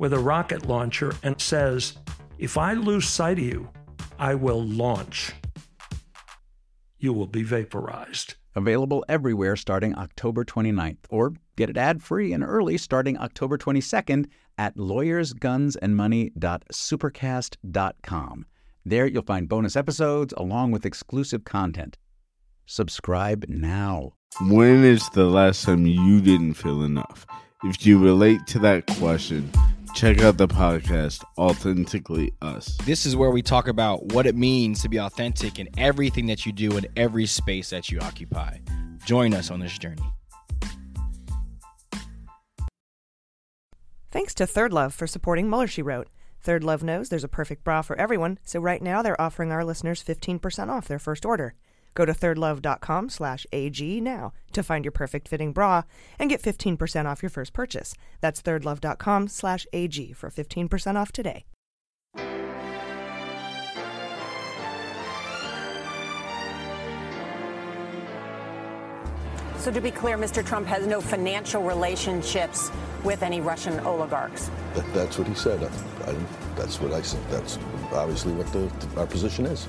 with a rocket launcher and says, If I lose sight of you, I will launch. You will be vaporized. Available everywhere starting October 29th, or get it ad free and early starting October 22nd at lawyersgunsandmoney.supercast.com. There you'll find bonus episodes along with exclusive content. Subscribe now. When is the last time you didn't feel enough? If you relate to that question, check out the podcast Authentically Us. This is where we talk about what it means to be authentic in everything that you do in every space that you occupy. Join us on this journey. Thanks to ThirdLove for supporting Mueller, She Wrote. ThirdLove knows there's a perfect bra for everyone, so right now they're offering our listeners 15% off their first order. Go to thirdlove.com slash AG now to find your perfect fitting bra and get 15% off your first purchase. That's thirdlove.com slash AG for 15% off today. So to be clear, Mr. Trump has no financial relationships with any Russian oligarchs. That's what he said. I, I, that's what I said. That's obviously what the, our position is.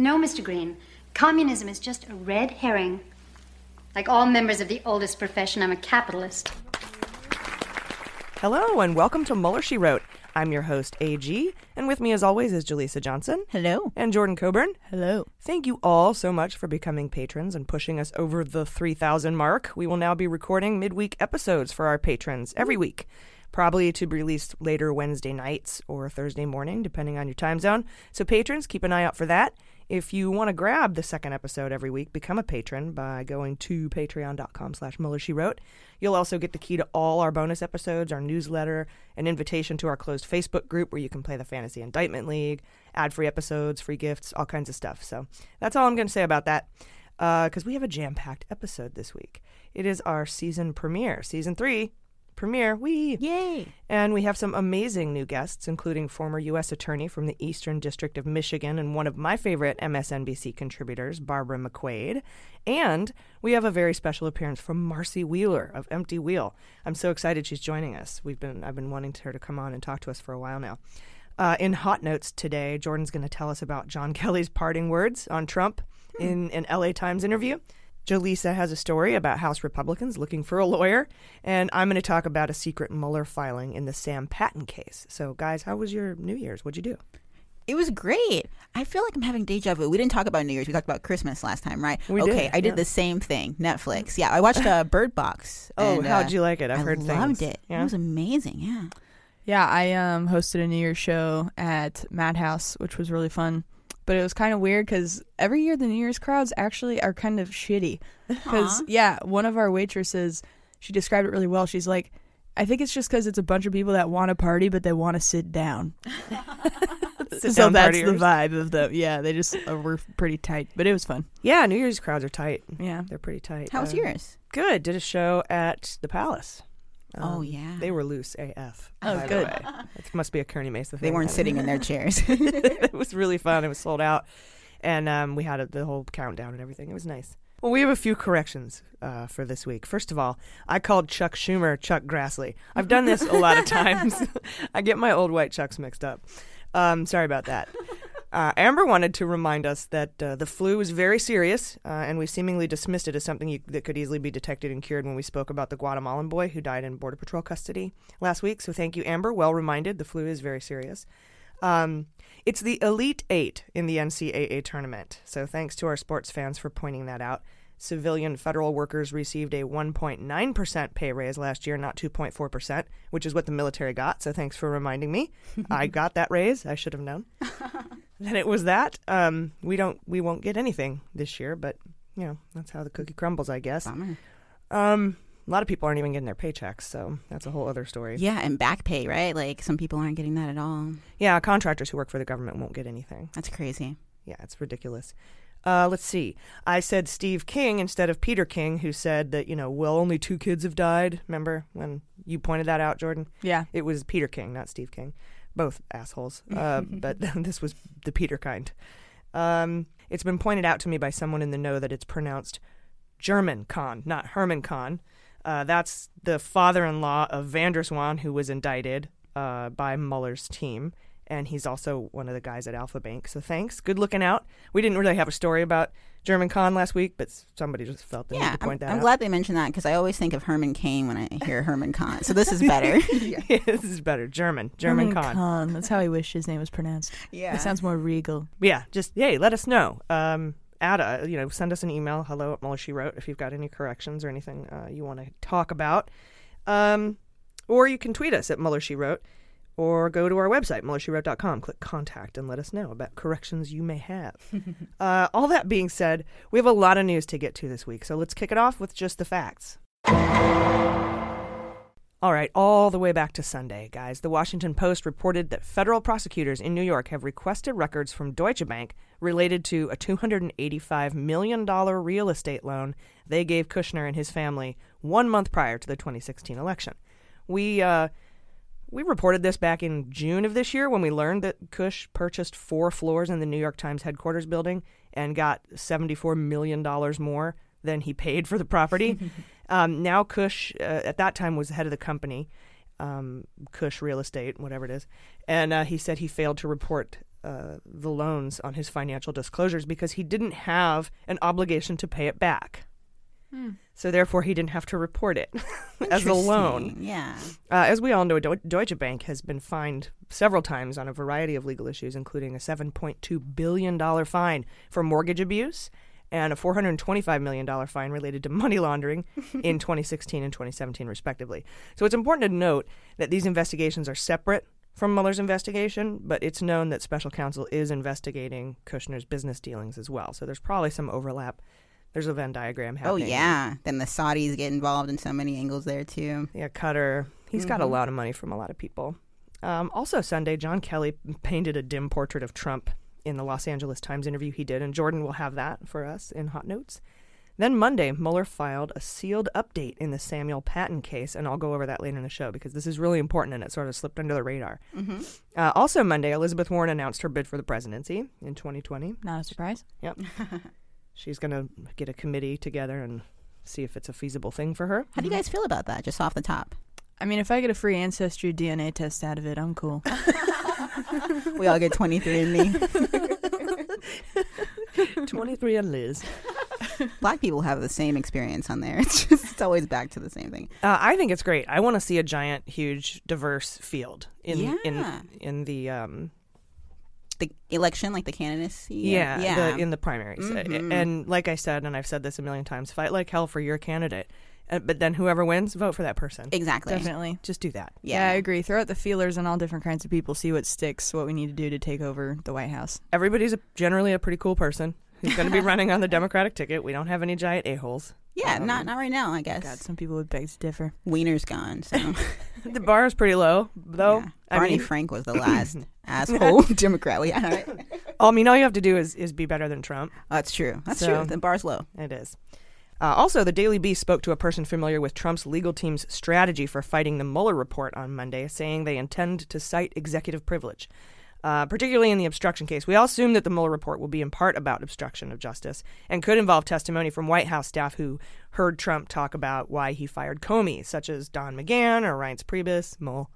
No, Mr. Green. Communism is just a red herring. Like all members of the oldest profession, I'm a capitalist. Hello, and welcome to Mueller, She Wrote. I'm your host, AG, and with me as always is Jaleesa Johnson. Hello. And Jordan Coburn. Hello. Thank you all so much for becoming patrons and pushing us over the 3,000 mark. We will now be recording midweek episodes for our patrons every week probably to be released later Wednesday nights or Thursday morning, depending on your time zone. So, patrons, keep an eye out for that. If you want to grab the second episode every week, become a patron by going to patreon.com slash Mueller, She Wrote. You'll also get the key to all our bonus episodes, our newsletter, an invitation to our closed Facebook group where you can play the Fantasy Indictment League, ad-free episodes, free gifts, all kinds of stuff. So that's all I'm going to say about that because uh, we have a jam-packed episode this week. It is our season premiere, season three, premiere. We yay! And we have some amazing new guests, including former U.S. Attorney from the Eastern District of Michigan and one of my favorite MSNBC contributors, Barbara McQuade. And we have a very special appearance from Marcy Wheeler of Empty Wheel. I'm so excited she's joining us. We've been I've been wanting her to come on and talk to us for a while now. Uh, in Hot Notes today, Jordan's going to tell us about John Kelly's parting words on Trump in an LA Times interview. Jaleesa has a story about House Republicans looking for a lawyer, and I'm going to talk about a secret Mueller filing in the Sam Patten case. So, guys, how was your New Year's? What'd you do? It was great. I feel like I'm having deja vu. We didn't talk about New Year's. We talked about Christmas last time, right? We okay, did, I did yeah. the same thing. Netflix. Yeah, I watched uh, Bird Box. Oh, and, how'd uh, you like it? I've I heard things. I loved it. Yeah? It was amazing. Yeah. Yeah, I um, hosted a New Year's show at Madhouse, which was really fun. But it was kind of weird because every year the New Year's crowds actually are kind of shitty. Because, yeah, one of our waitresses, she described it really well. She's like, I think it's just because it's a bunch of people that want to party, but they want to sit down. so Sit-down that's the vibe of them. Yeah, they just uh, were pretty tight, but it was fun. Yeah, New Year's crowds are tight. Yeah. They're pretty tight. How was Uh, yours? Good. Did a show at the Palace. Oh, yeah. They were loose AF. Oh, good. It must be a Kearney Mesa They weren't sitting in their chairs. it was really fun. It was sold out. And um, we had a, the whole countdown and everything. It was nice. Well, we have a few corrections uh, for this week. First of all, I called Chuck Schumer Chuck Grassley. I've done this a lot of times. I get my old white Chucks mixed up. Um, sorry about that. Uh, Amber wanted to remind us that uh, the flu is very serious, uh, and we seemingly dismissed it as something you, that could easily be detected and cured when we spoke about the Guatemalan boy who died in Border Patrol custody last week. So thank you, Amber. Well reminded. The flu is very serious. Um, it's the Elite Eight in the NCAA tournament. So thanks to our sports fans for pointing that out. Civilian federal workers received a 1.9% pay raise last year, not 2.4%, which is what the military got. So thanks for reminding me. I got that raise. I should have known. then it was that. Um, we don't, we won't get anything this year, but you know that's how the cookie crumbles, I guess. Um, a lot of people aren't even getting their paychecks, so that's a whole other story. yeah, and back pay, right? Like some people aren't getting that at all. Yeah, contractors who work for the government won't get anything. That's crazy. Yeah, it's ridiculous. Uh, let's see. I said Steve King instead of Peter King, who said that, you know, well, only two kids have died. Remember when you pointed that out, Jordan? Yeah. It was Peter King, not Steve King. Both assholes. Uh, but this was the Peter kind. Um, it's been pointed out to me by someone in the know that it's pronounced German Khan, not Herman Kahn. Uh, that's the father in law of van der Zwaan, who was indicted uh, by Mueller's team. And he's also one of the guys at Alfa Bank. So thanks. Good looking out. We didn't really have a story about German Khan last week, but somebody just felt the need Yeah, to I'm, point that out. I'm glad they mentioned that because I always think of Herman Cain when I hear Herman Kahn. So this is better. yeah, this is better. German. German Herman Kahn. Kahn. That's how I wish his name was pronounced. Yeah. It sounds more regal. Yeah, just hey, let us know. Um, add a, you know, send us an email. Hello at Mueller She Wrote if you've got any corrections or anything uh, you want to talk about. Um, or you can tweet us at Mueller She Wrote, or go to our website MuellerSheWrote.com. Click contact and let us know about corrections you may have. uh, all that being said, we have a lot of news to get to this week, so let's kick it off with just the facts. All right, all the way back to Sunday, guys. The Washington Post reported that federal prosecutors in New York have requested records from Deutsche Bank related to a $285 million real estate loan they gave Kushner and his family one month prior to the 2016 election. We, uh, we reported this back in June of this year when we learned that Kush purchased four floors in the New York Times headquarters building and got $74 million more than he paid for the property. um, now, Kush, uh, at that time, was the head of the company, um, Kush Real Estate, whatever it is. And uh, he said he failed to report uh, the loans on his financial disclosures because he didn't have an obligation to pay it back. Hmm. So therefore, he didn't have to report it as a loan. Yeah. Uh, as we all know, Deu- Deutsche Bank has been fined several times on a variety of legal issues, including a $7.2 billion fine for mortgage abuse and a $425 million fine related to money laundering in 2016 and 2017, respectively. So it's important to note that these investigations are separate from Mueller's investigation, but it's known that special counsel is investigating Kushner's business dealings as well. So there's probably some overlap. There's a Venn diagram happening. Oh yeah. Then the Saudis get involved in so many angles there too. Yeah, Qatar. He's got a Mhm. lot of money from a lot of people. Um, also, Sunday, John Kelly painted a dim portrait of Trump in the Los Angeles Times interview he did, and Jordan will have that for us in Hot Notes. Then Monday, Mueller filed a sealed update in the Samuel Patten case, and I'll go over that later in the show because this is really important and it sort of slipped under the radar. Mm-hmm. Uh, also, Monday, Elizabeth Warren announced her bid for the presidency in 2020. Not a surprise. Yep. She's going to get a committee together and see if it's a feasible thing for her. How do you guys feel about that? Just off the top. I mean, if I get a free ancestry DNA test out of it, I'm cool. we all get 23 and me. 23 and Liz. Black people have the same experience on there. It's just it's always back to the same thing. Uh, I think it's great. I want to see a giant, huge, diverse field in Yeah. in in the um The election, like the candidacy. yeah, yeah. The, in the primaries. A- Mhm. And like I said, and I've said this a million times, fight like hell for your candidate. Uh, but then whoever wins, vote for that person. Exactly. Definitely. Just do that. Yeah. I agree. Throw out the feelers on all different kinds of people, see what sticks, what we need to do to take over the White House. Everybody's a, generally a pretty cool person who's going to be running on the Democratic ticket. We don't have any giant a holes. Yeah, not not right now, I guess. God, some people would beg to differ. Weiner's gone, so the bar is pretty low, though. I Barney mean- Frank was the last asshole Democrat we had. Right? I mean, all you have to do is, is be better than Trump. That's true. That's So- true. The bar's low. It is. Uh, also, the Daily Beast spoke to a person familiar with Trump's legal team's strategy for fighting the Mueller report on Monday, saying they intend to cite executive privilege, uh, particularly in the obstruction case. We all assume that the Mueller report will be in part about obstruction of justice and could involve testimony from White House staff who heard Trump talk about why he fired Comey, such as Don McGahn or Reince Priebus, Mole.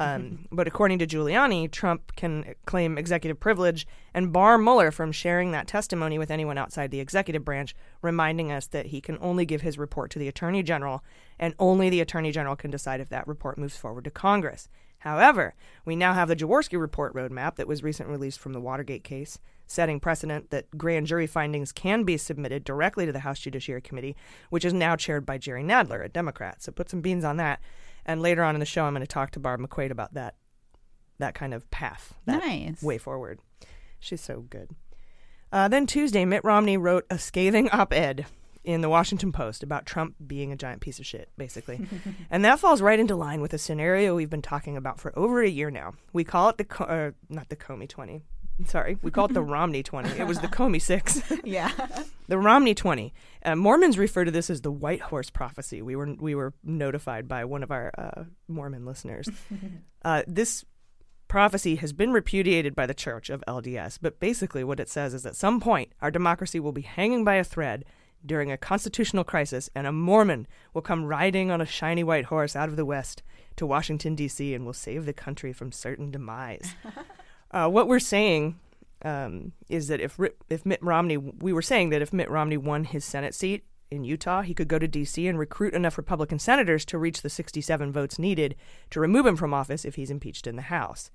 Um, but according to Giuliani, Trump can claim executive privilege and bar Mueller from sharing that testimony with anyone outside the executive branch, reminding us that he can only give his report to the Attorney General, and only the Attorney General can decide if that report moves forward to Congress. However, we now have the Jaworski report roadmap that was recently released from the Watergate case, setting precedent that grand jury findings can be submitted directly to the House Judiciary Committee, which is now chaired by Jerry Nadler, a Democrat. So put some beans on that. And later on in the show, I'm going to talk to Barb McQuade about that, that kind of path, that Nice. way forward. She's so good. Uh, then Tuesday, Mitt Romney wrote a scathing op-ed in the Washington Post about Trump being a giant piece of shit, basically. and that falls right into line with a scenario we've been talking about for over a year now. We call it the, Co- uh, not the Comey 20. Sorry, we call it the Romney 20. It was the Comey 6. Yeah. the Romney 20. Uh, Mormons refer to this as the white horse prophecy. We were we were notified by one of our uh, Mormon listeners. uh, this prophecy has been repudiated by the Church of LDS, but basically what it says is at some point our democracy will be hanging by a thread during a constitutional crisis, and a Mormon will come riding on a shiny white horse out of the west to Washington D.C. and will save the country from certain demise. uh, what we're saying um, is that if if Mitt Romney, we were saying that if Mitt Romney won his Senate seat in Utah, he could go to D.C. and recruit enough Republican senators to reach the 67 votes needed to remove him from office if he's impeached in the House.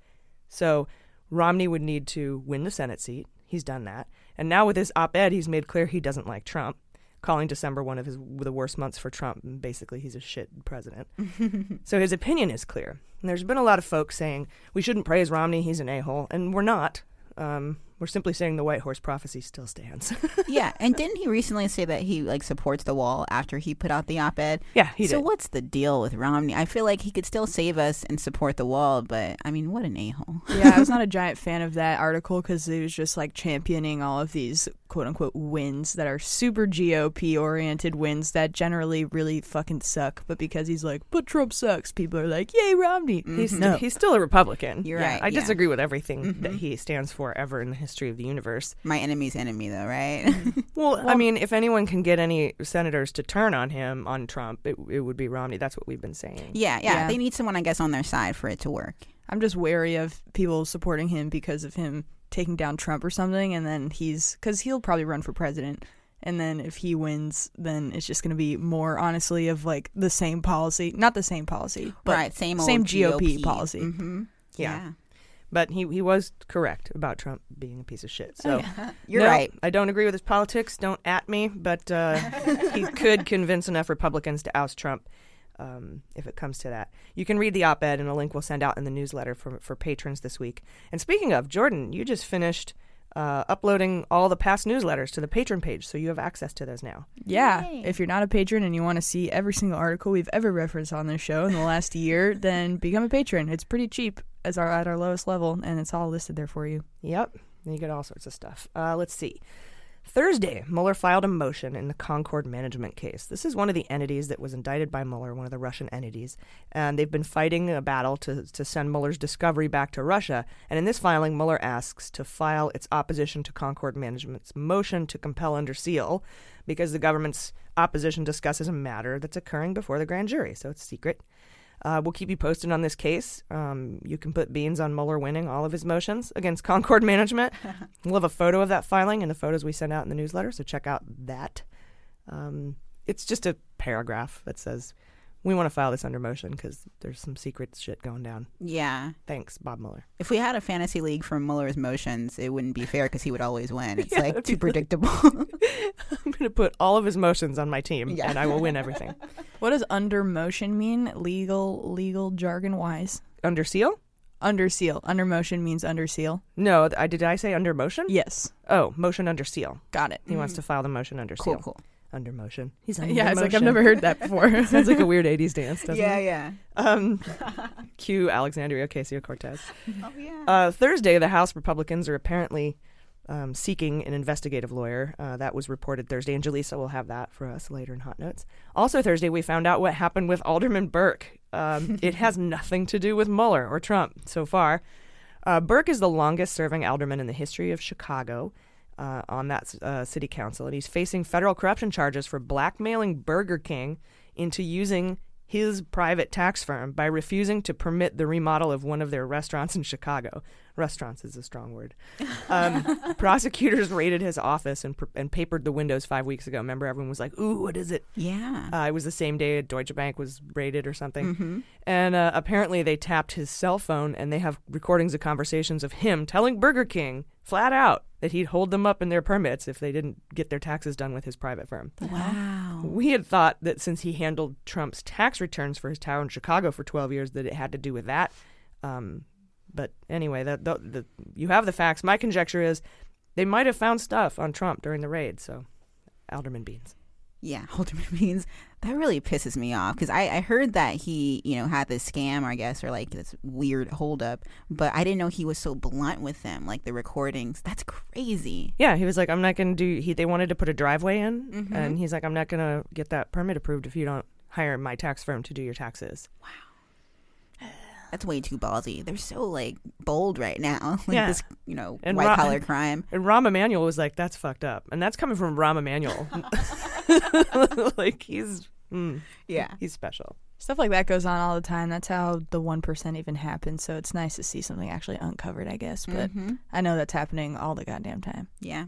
So Romney would need to win the Senate seat. He's done that, and now with his op-ed, he's made clear he doesn't like Trump, calling December one of his the worst months for Trump. And basically, he's a shit president. so his opinion is clear. And there's been a lot of folks saying we shouldn't praise Romney; he's an a-hole, and we're not. Um, we're simply saying the white horse prophecy still stands. yeah, and didn't he recently say that he like supports the wall after he put out the op-ed? Yeah, he so did. what's the deal with Romney? I feel like he could still save us and support the wall, but I mean, what an a-hole. yeah, I was not a giant fan of that article because it was just like championing all of these quote unquote wins that are super GOP oriented wins that generally really fucking suck. But because he's like, but Trump sucks, people are like, yay, Romney. He's mm-hmm. no. he's still a Republican. You're Yeah, right, I yeah. disagree with everything mm-hmm. that he stands for ever in the history of the universe. My enemy's enemy, though, right? Well, I mean, if anyone can get any senators to turn on him on Trump, it, it would be Romney. That's what we've been saying. yeah, yeah, Yeah. They need someone, I guess, on their side for it to work. I'm just wary of people supporting him because of him taking down Trump or something, and then he's because he'll probably run for president. And then if he wins, then it's just going to be more honestly of like the same policy, not the same policy, but right, same old same GOP, GOP. policy. Mm-hmm. Yeah. But he, he was correct about Trump being a piece of shit. So You're no, right. I don't agree with his politics. Don't at me. But uh, he could convince enough Republicans to oust Trump um, if it comes to that. You can read the op-ed, and a link we'll send out in the newsletter for for patrons this week. And speaking of Jordan, you just finished uh, uploading all the past newsletters to the patron page, so you have access to those now. Yeah, if you're not a patron and you want to see every single article we've ever referenced on this show in the last year, then become a patron. It's pretty cheap as our at our lowest level, and it's all listed there for you. Yep. You get all sorts of stuff. Uh, let's see. Thursday, Mueller filed a motion in the Concord management case. This is one of the entities that was indicted by Mueller, one of the Russian entities. And they've been fighting a battle to, to send Mueller's discovery back to Russia. And in this filing, Mueller asks to file its opposition to Concord management's motion to compel under seal because the government's opposition discusses a matter that's occurring before the grand jury, so it's secret. Uh, we'll keep you posted on this case. Um, you can put beans on Mueller winning all of his motions against Concord Management. we'll have a photo of that filing and the photos we send out in the newsletter, so check out that. Um, it's just a paragraph that says we want to file this under motion because there's some secret shit going down. Yeah. Thanks, Bob Mueller. If we had a fantasy league for Mueller's motions, it wouldn't be fair because he would always win. It's Yeah, like too predictable. I'm going to put all of his motions on my team, Yeah. and I will win everything. What does under motion mean? Legal, legal jargon wise. Under seal? Under seal. Under motion means under seal. No, th- I did I say under motion? Yes. Oh, motion under seal. Got it. He wants mm. to file the motion under Cool, seal. cool. Under motion. He's under Yeah, it's like, I've never heard that before. Sounds like a weird 80s dance, doesn't Yeah, it? yeah. Um, cue Alexandria Ocasio Cortez. Oh, yeah. Uh, Thursday, the House Republicans are apparently um, seeking an investigative lawyer. Uh, that was reported Thursday, and Jaleesa will have that for us later in Hot Notes. Also, Thursday, we found out what happened with Alderman Burke. Um, it has nothing to do with Mueller or Trump so far. Uh, Burke is the longest serving alderman in the history of Chicago uh, on that uh, city council, and he's facing federal corruption charges for blackmailing Burger King into using his private tax firm by refusing to permit the remodel of one of their restaurants in Chicago. Restaurants is a strong word. Um, prosecutors raided his office and, pr- and papered the windows five weeks ago. Remember, everyone was like, "Ooh, what is it?" Yeah. Uh, it was the same day Deutsche Bank was raided or something. Mhm. And uh, apparently they tapped his cell phone and they have recordings of conversations of him telling Burger King flat out that he'd hold them up in their permits if they didn't get their taxes done with his private firm. Wow. We had thought that since he handled Trump's tax returns for his tower in Chicago for 12 years that it had to do with that. Um, but anyway, that the, the, you have the facts. My conjecture is they might have found stuff on Trump during the raid. So, Alderman Beans. Yeah, Alderman Beans. That really pisses me off because I, I heard that he, you know, had this scam, I guess, or like this weird holdup, but I didn't know he was so blunt with them, like the recordings. That's crazy. Yeah, he was like, I'm not going to do. He they wanted to put a driveway in, Mhm. and he's like, I'm not going to get that permit approved if you don't hire my tax firm to do your taxes. That's way too ballsy. They're so like bold right now. like Yeah. this, you know, And white Ra- collar crime. And Rahm Emanuel was like, "That's fucked up," and that's coming from Rahm Emanuel. like he's, mm, Yeah. he's special. Stuff like that goes on all the time. That's how the 1% even happens. So it's nice to see something actually uncovered, I guess. But Mhm. I know that's happening all the goddamn time. Yeah.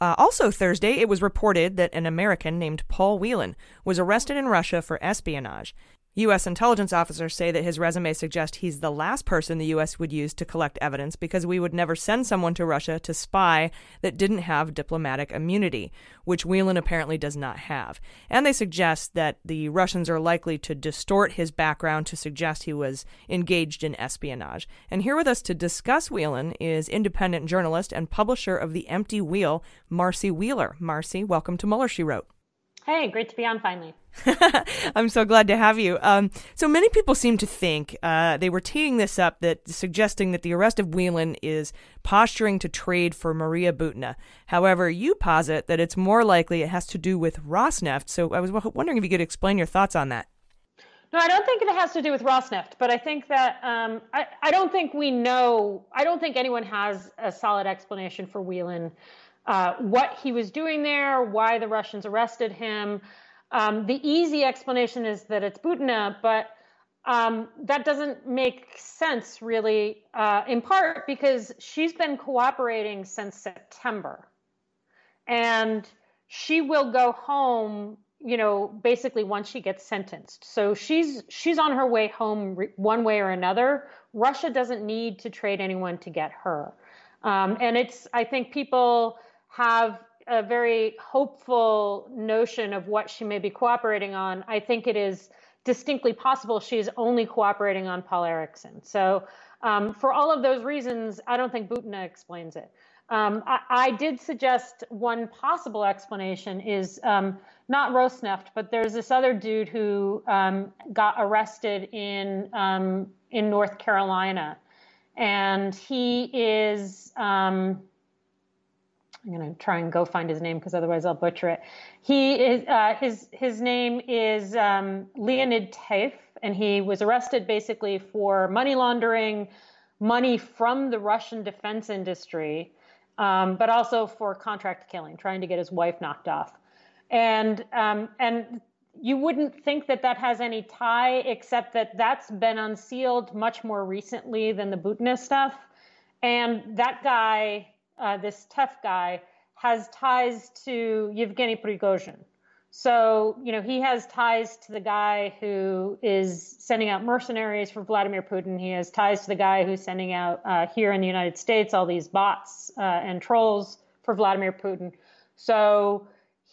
Uh, also, Thursday, it was reported that an American named Paul Whelan was arrested in Russia for espionage. U.S. intelligence officers say that his resume suggests he's the last person the U.S. would use to collect evidence because we would never send someone to Russia to spy that didn't have diplomatic immunity, which Whelan apparently does not have. And they suggest that the Russians are likely to distort his background to suggest he was engaged in espionage. And here with us to discuss Whelan is independent journalist and publisher of The Empty Wheel, Marcy Wheeler. Marcy, welcome to Mueller, She Wrote. Hey, great to be on finally. I'm so glad to have you. Um, so many people seem to think uh, they were teeing this up, that suggesting that the arrest of Whelan is posturing to trade for Maria Butina. However, you posit that it's more likely it has to do with Rosneft. So I was w- wondering if you could explain your thoughts on that. No, I don't think it has to do with Rosneft, but I think that um, I, I don't think we know. I don't think anyone has a solid explanation for Whelan, uh, what he was doing there, why the Russians arrested him. Um, the easy explanation is that it's Butina, but um, that doesn't make sense really, uh, in part because she's been cooperating since September. And she will go home you know basically once she gets sentenced so she's she's on her way home re- one way or another russia doesn't need to trade anyone to get her um, and it's i think people have a very hopeful notion of what she may be cooperating on i think it is distinctly possible she's only cooperating on paul erickson so um, for all of those reasons i don't think butina explains it um, I, I, did suggest one possible explanation is um, not Rosneft, but there's this other dude who um, got arrested in um, in North Carolina, and he is. Um, I'm gonna try and go find his name because otherwise I'll butcher it. He is uh, his his name is um, Leonid Teyf, and he was arrested basically for money laundering money from the Russian defense industry um, but also for contract killing, trying to get his wife knocked off. And um, and you wouldn't think that that has any tie, except that that's been unsealed much more recently than the Butina stuff. And that guy, uh, this tough guy, has ties to Yevgeny Prigozhin. So, you know, he has ties to the guy who is sending out mercenaries for Vladimir Putin. He has ties to the guy who's sending out uh, here in the United States all these bots uh, and trolls for Vladimir Putin. So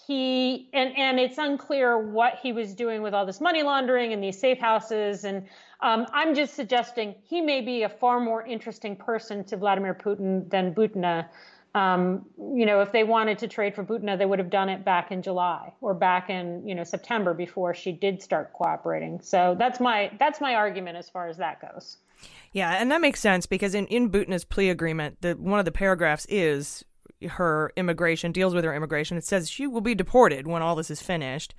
he and and it's unclear what he was doing with all this money laundering and these safe houses. And um, I'm just suggesting he may be a far more interesting person to Vladimir Putin than Butina. Um, you know, if they wanted to trade for Butina, they would have done it back in July or back in you know September before she did start cooperating. So that's my that's my argument as far as that goes. Yeah, and that makes sense because in in Butina's plea agreement, the one of the paragraphs is her immigration deals with her immigration. It says she will be deported when all this is finished.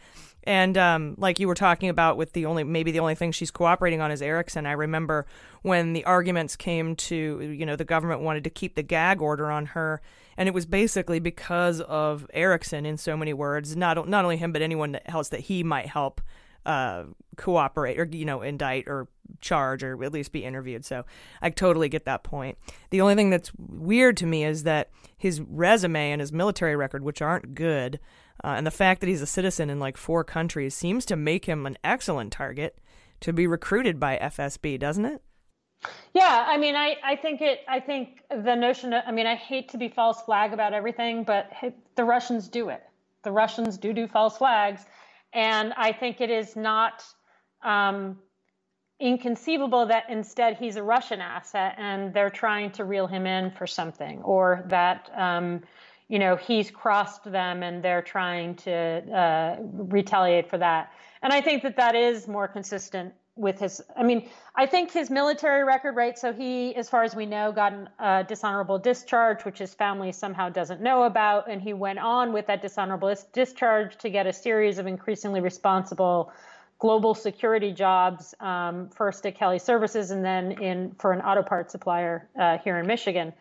And um, like you were talking about, with the only maybe the only thing she's cooperating on is Erickson. I remember when the arguments came to, you know, the government wanted to keep the gag order on her, and it was basically because of Erickson, in so many words. Not not only him, but anyone else that he might help uh, cooperate or you know indict or charge or at least be interviewed. So I totally get that point. The only thing that's weird to me is that his resume and his military record, which aren't good, uh, and the fact that he's a citizen in like four countries seems to make him an excellent target to be recruited by FSB, doesn't it? Yeah, I mean, I, I think it. I think the notion. Of, I mean, I hate to be false flag about everything, but the Russians do it. The Russians do do false flags, and I think it is not um, inconceivable that instead he's a Russian asset and they're trying to reel him in for something, or that um, you know he's crossed them and they're trying to uh, retaliate for that. And I think that that is more consistent with his. I mean, I think his military record, right? So he, as far as we know, got a dishonorable discharge, which his family somehow doesn't know about, and he went on with that dishonorable discharge to get a series of increasingly responsible global security jobs, um, first at Kelly Services and then in for an auto parts supplier uh, here in Michigan.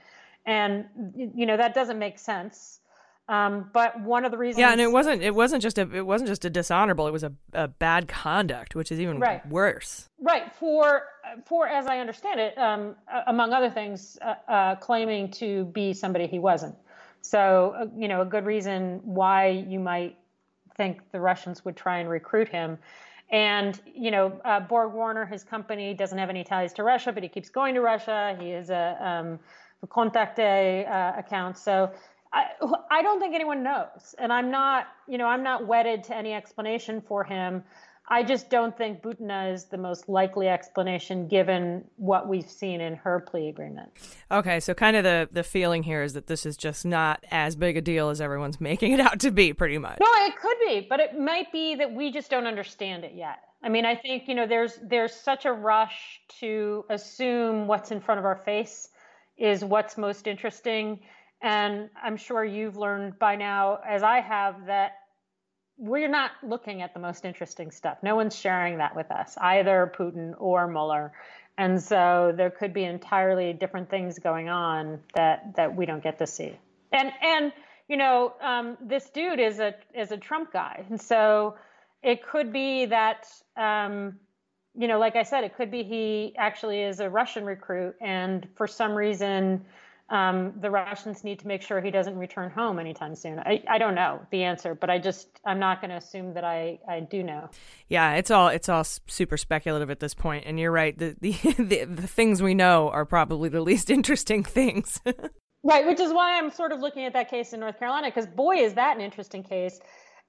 And you know that doesn't make sense. Um, but one of the reasons, yeah, and it wasn't it wasn't just a it wasn't just a dishonorable; it was a, a bad conduct, which is even right. worse. Right for for as I understand it, um, among other things, uh, uh, claiming to be somebody he wasn't. So uh, you know, a good reason why you might think the Russians would try and recruit him and, you know, uh, BorgWarner, his company, doesn't have any ties to Russia, but he keeps going to Russia. He is a, um, a uh, account. So I, I don't think anyone knows. And I'm not, you know, I'm not wedded to any explanation for him. I just don't think Butina is the most likely explanation given what we've seen in her plea agreement. Okay, so kind of the the feeling here is that this is just not as big a deal as everyone's making it out to be, pretty much. No, it could be, but it might be that we just don't understand it yet. I mean, I think you know there's there's such a rush to assume what's in front of our face is what's most interesting, and I'm sure you've learned by now, as I have, that we're not looking at the most interesting stuff. No one's sharing that with us, either Putin or Mueller. And so there could be entirely different things going on that that we don't get to see. And and you know, um, this dude is a is a Trump guy, and so it could be that um, you know, like I said, it could be he actually is a Russian recruit, and for some reason um, the Russians need to make sure he doesn't return home anytime soon. I, I don't know the answer, but I just I'm not going to assume that I, I do know. Yeah, it's all it's all super speculative at this point, and you're right. The the the, the things we know are probably the least interesting things. right, which is why I'm sort of looking at that case in North Carolina because boy is that an interesting case.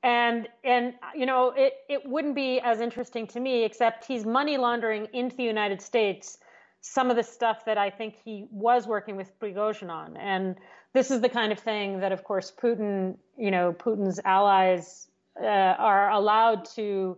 And and you know it it wouldn't be as interesting to me except he's money laundering into the United States some of the stuff that I think he was working with Prigozhin on. And this is the kind of thing that, of course, Putin, you know, Putin's allies uh, are allowed to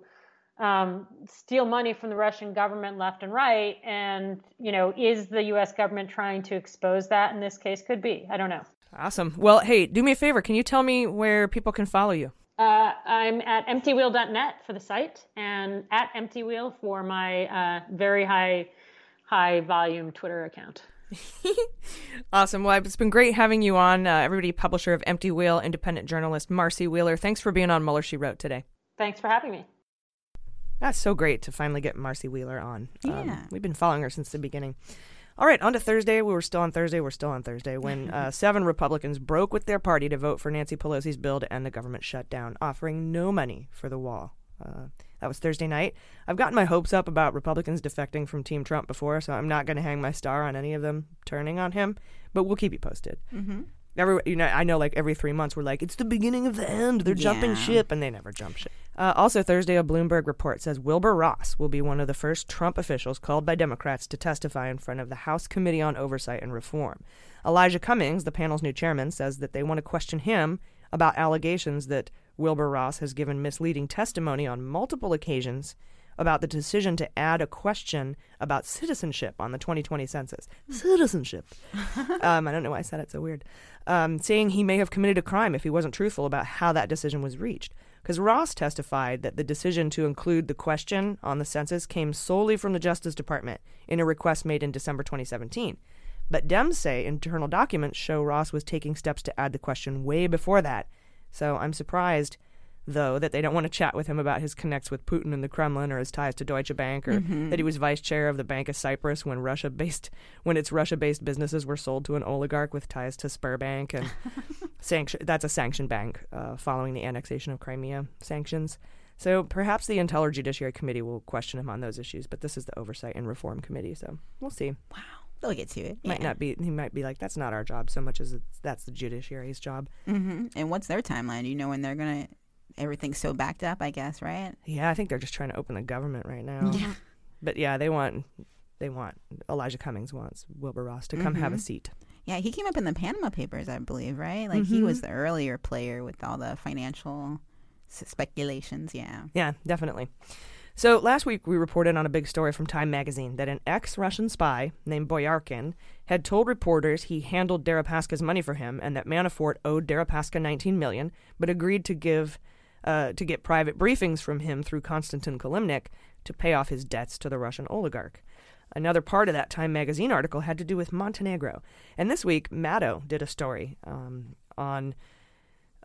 um, steal money from the Russian government left and right. And, you know, is the U.S. government trying to expose that in this case? Could be. I don't know. Awesome. Well, hey, do me a favor. Can you tell me where people can follow you? Uh, I'm at emptywheel.net for the site and at emptywheel for my uh, very high high volume Twitter account. awesome. Well, it's been great having you on. Uh, everybody, publisher of Empty Wheel, independent journalist Marcy Wheeler. Thanks for being on Mueller, She Wrote today. Thanks for having me. That's so great to finally get Marcy Wheeler on. Um, Yeah. we've been following her since the beginning. All right, on to Thursday. We were still on Thursday. We're still on Thursday when uh, seven Republicans broke with their party to vote for Nancy Pelosi's bill to end the government shutdown, offering no money for the wall. Uh, that was Thursday night. I've gotten my hopes up about Republicans defecting from Team Trump before, so I'm not going to hang my star on any of them turning on him. But we'll keep you posted. Mm-hmm. Every, you know, I know like every three months we're like, it's the beginning of the end. They're jumping Yeah. ship, and they never jump ship. Uh, also, Thursday, a Bloomberg report says Wilbur Ross will be one of the first Trump officials called by Democrats to testify in front of the House Committee on Oversight and Reform. Elijah Cummings, the panel's new chairman, says that they want to question him about allegations that Wilbur Ross has given misleading testimony on multiple occasions about the decision to add a question about citizenship on the 2020 census. Citizenship. um, I don't know why I said it so weird. Um, saying he may have committed a crime if he wasn't truthful about how that decision was reached. Because Ross testified that the decision to include the question on the census came solely from the Justice Department in a request made in December 2017. But Dems say internal documents show Ross was taking steps to add the question way before that. So I'm surprised, though, that they don't want to chat with him about his connects with Putin and the Kremlin or his ties to Deutsche Bank or Mhm. that he was vice chair of the Bank of Cyprus when Russia based when its Russia based businesses were sold to an oligarch with ties to Sberbank and sanction that's a sanctioned bank uh, following the annexation of Crimea sanctions. So perhaps the Intel Judiciary Committee will question him on those issues, but this is the Oversight and Reform Committee, so we'll see. Wow. They'll get to it. Might yeah. not be. He might be like, "That's not our job so much as it's, that's the judiciary's job." hmm And what's their timeline? Do you know when they're gonna? Everything's so backed up, I guess, right? Yeah, I think they're just trying to open the government right now. Yeah. But yeah, they want they want Elijah Cummings wants Wilbur Ross to come have a Mhm. seat. Yeah, he came up in the Panama Papers, I believe, right? Like he Mhm. was the earlier player with all the financial speculations. Yeah. Yeah, definitely. So last week we reported on a big story from Time magazine that an ex-Russian spy named Boyarkin had told reporters he handled Deripaska's money for him and that Manafort owed Deripaska 19 million, but agreed to give uh, to get private briefings from him through Konstantin Kilimnik to pay off his debts to the Russian oligarch. Another part of that Time magazine article had to do with Montenegro, and this week Maddow did a story um, on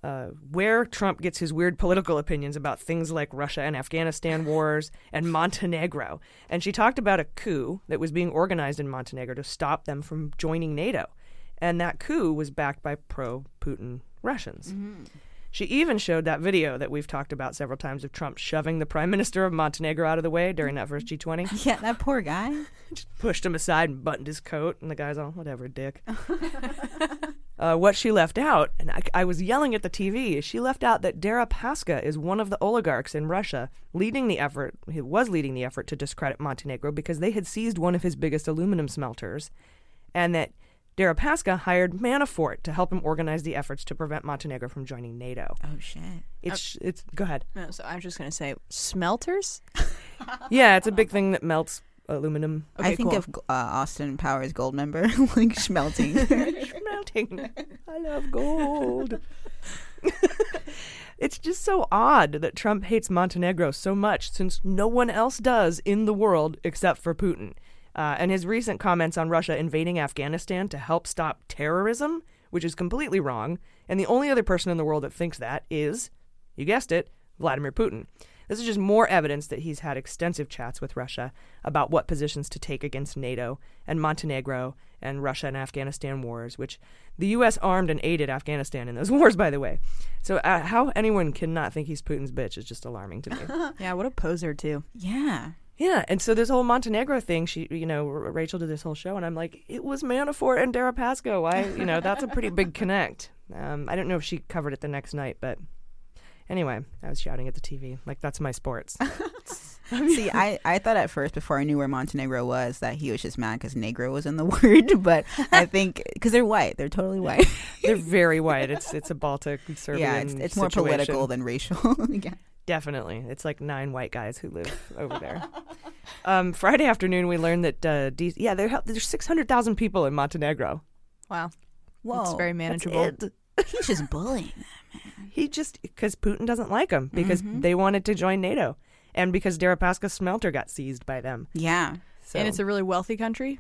uh, where Trump gets his weird political opinions about things like Russia and Afghanistan wars and Montenegro. And she talked about a coup that was being organized in Montenegro to stop them from joining NATO. And that coup was backed by pro Putin Russians. She even showed that video that we've talked about several times of Trump shoving the prime minister of Montenegro out of the way during that first G20. Yeah, that poor guy. Just pushed him aside and buttoned his coat, and the guy's all, whatever, dick. uh, what she left out, and I, I was yelling at the TV, is she left out that Deripaska is one of the oligarchs in Russia leading the effort, he was leading the effort to discredit Montenegro because they had seized one of his biggest aluminum smelters, and that Deripaska hired Manafort to help him organize the efforts to prevent Montenegro from joining NATO. Oh shit! It's it's go ahead. No, so I'm just gonna say smelters. Yeah, it's a big thing that melts aluminum. I think of uh, Austin Powers Goldmember like smelting. Smelting. I love gold. it's just so odd that Trump hates Montenegro so much since no one else does in the world except for Putin. Uh, and his recent comments on Russia invading Afghanistan to help stop terrorism, which is completely wrong. And the only other person in the world that thinks that is, you guessed it, Vladimir Putin. This is just more evidence that he's had extensive chats with Russia about what positions to take against NATO and Montenegro and Russia and Afghanistan wars, which the U.S. armed and aided Afghanistan in those wars, by the way. So, uh, how anyone cannot think he's Putin's bitch is just alarming to me. yeah, what a poser too. Yeah. Yeah, and so this whole Montenegro thing, she, you know, Rachel did this whole show, and I'm like, it was Manafort and Deripaska. Why, you know, that's a pretty big connect. Um, I don't know if she covered it the next night, but anyway, I was shouting at the TV like that's my sports. See, I, I thought at first, before I knew where Montenegro was, that he was just mad because Negro was in the word. But I think because they're white, they're totally white. They're very white. It's it's a Baltic Serbian. yeah, it's, it's more political than racial. yeah. Definitely. It's like nine white guys who live over there. Um, Friday afternoon, we learned that, uh, D- yeah, there, there's 600,000 people in Montenegro. Wow. Whoa, It's very That's manageable. it. He's just bullying. Them. He just, because Putin doesn't like them, because Mhm. they wanted to join NATO, and because Deripaska's smelter got seized by them. Yeah. So And it's a really wealthy country.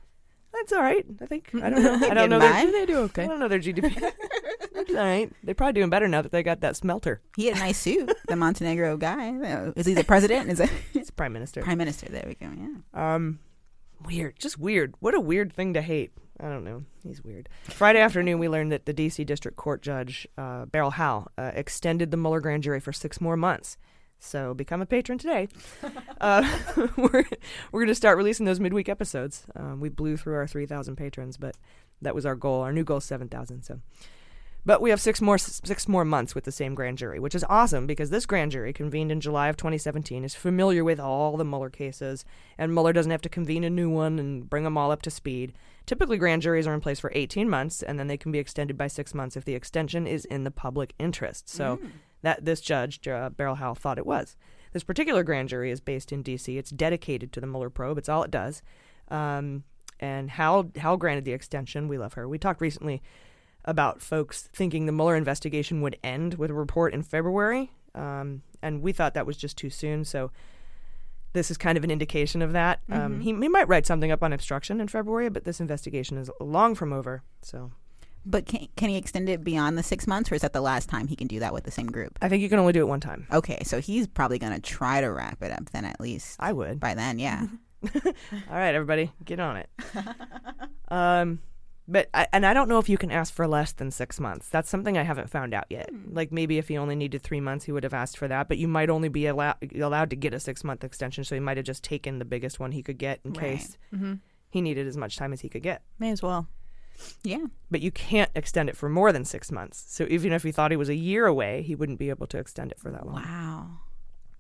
That's all right, I think. I don't know. I don't know. by. Their, They do okay. I don't know their GDP. All right. They're probably doing better now that they got that smelter. He had a nice suit, the Montenegro guy. Is he the president? Is it? He's prime minister. Prime Minister. There we go. Yeah. Um, weird, just weird. What a weird thing to hate. I don't know. He's weird. Friday afternoon, we learned that the D.C. District Court Judge uh, Beryl Howell uh, extended the Mueller grand jury for six more months. So become a patron today. uh, we're we're going to start releasing those midweek episodes. Um, we blew through our three thousand patrons, but that was our goal. Our new goal is seven thousand. So. But we have six more six more months with the same grand jury, which is awesome because this grand jury, convened in July of 2017, is familiar with all the Mueller cases, and Mueller doesn't have to convene a new one and bring them all up to speed. Typically, grand juries are in place for 18 months, and then they can be extended by six months if the extension is in the public interest. So Mm. That this judge, uh, Beryl Howell, thought it was. This particular grand jury is based in D.C. It's dedicated to the Mueller probe. It's all it does. Um, and Howell, Howell granted the extension. We love her. We talked recently about folks thinking the Mueller investigation would end with a report in February, um, and we thought that was just too soon. So this is kind of an indication of that. Um, Mhm. he, he might write something up on obstruction in February, but this investigation is long from over. So But can can he extend it beyond the six months, or is that the last time he can do that with the same group? I think you can only do it one time. Okay, so he's probably gonna try to wrap it up then at least. I would by then, yeah. All right, everybody, get on it. um, but I, and I don't know if you can ask for less than six months. That's something I haven't found out yet. Like maybe if he only needed three months, he would have asked for that. But you might only be allowed allowed to get a six month extension, so he might have just taken the biggest one he could get in Right. case Mhm. he needed as much time as he could get. May as well. Yeah. But you can't extend it for more than six months. So even if he thought he was a year away, he wouldn't be able to extend it for that long. Wow.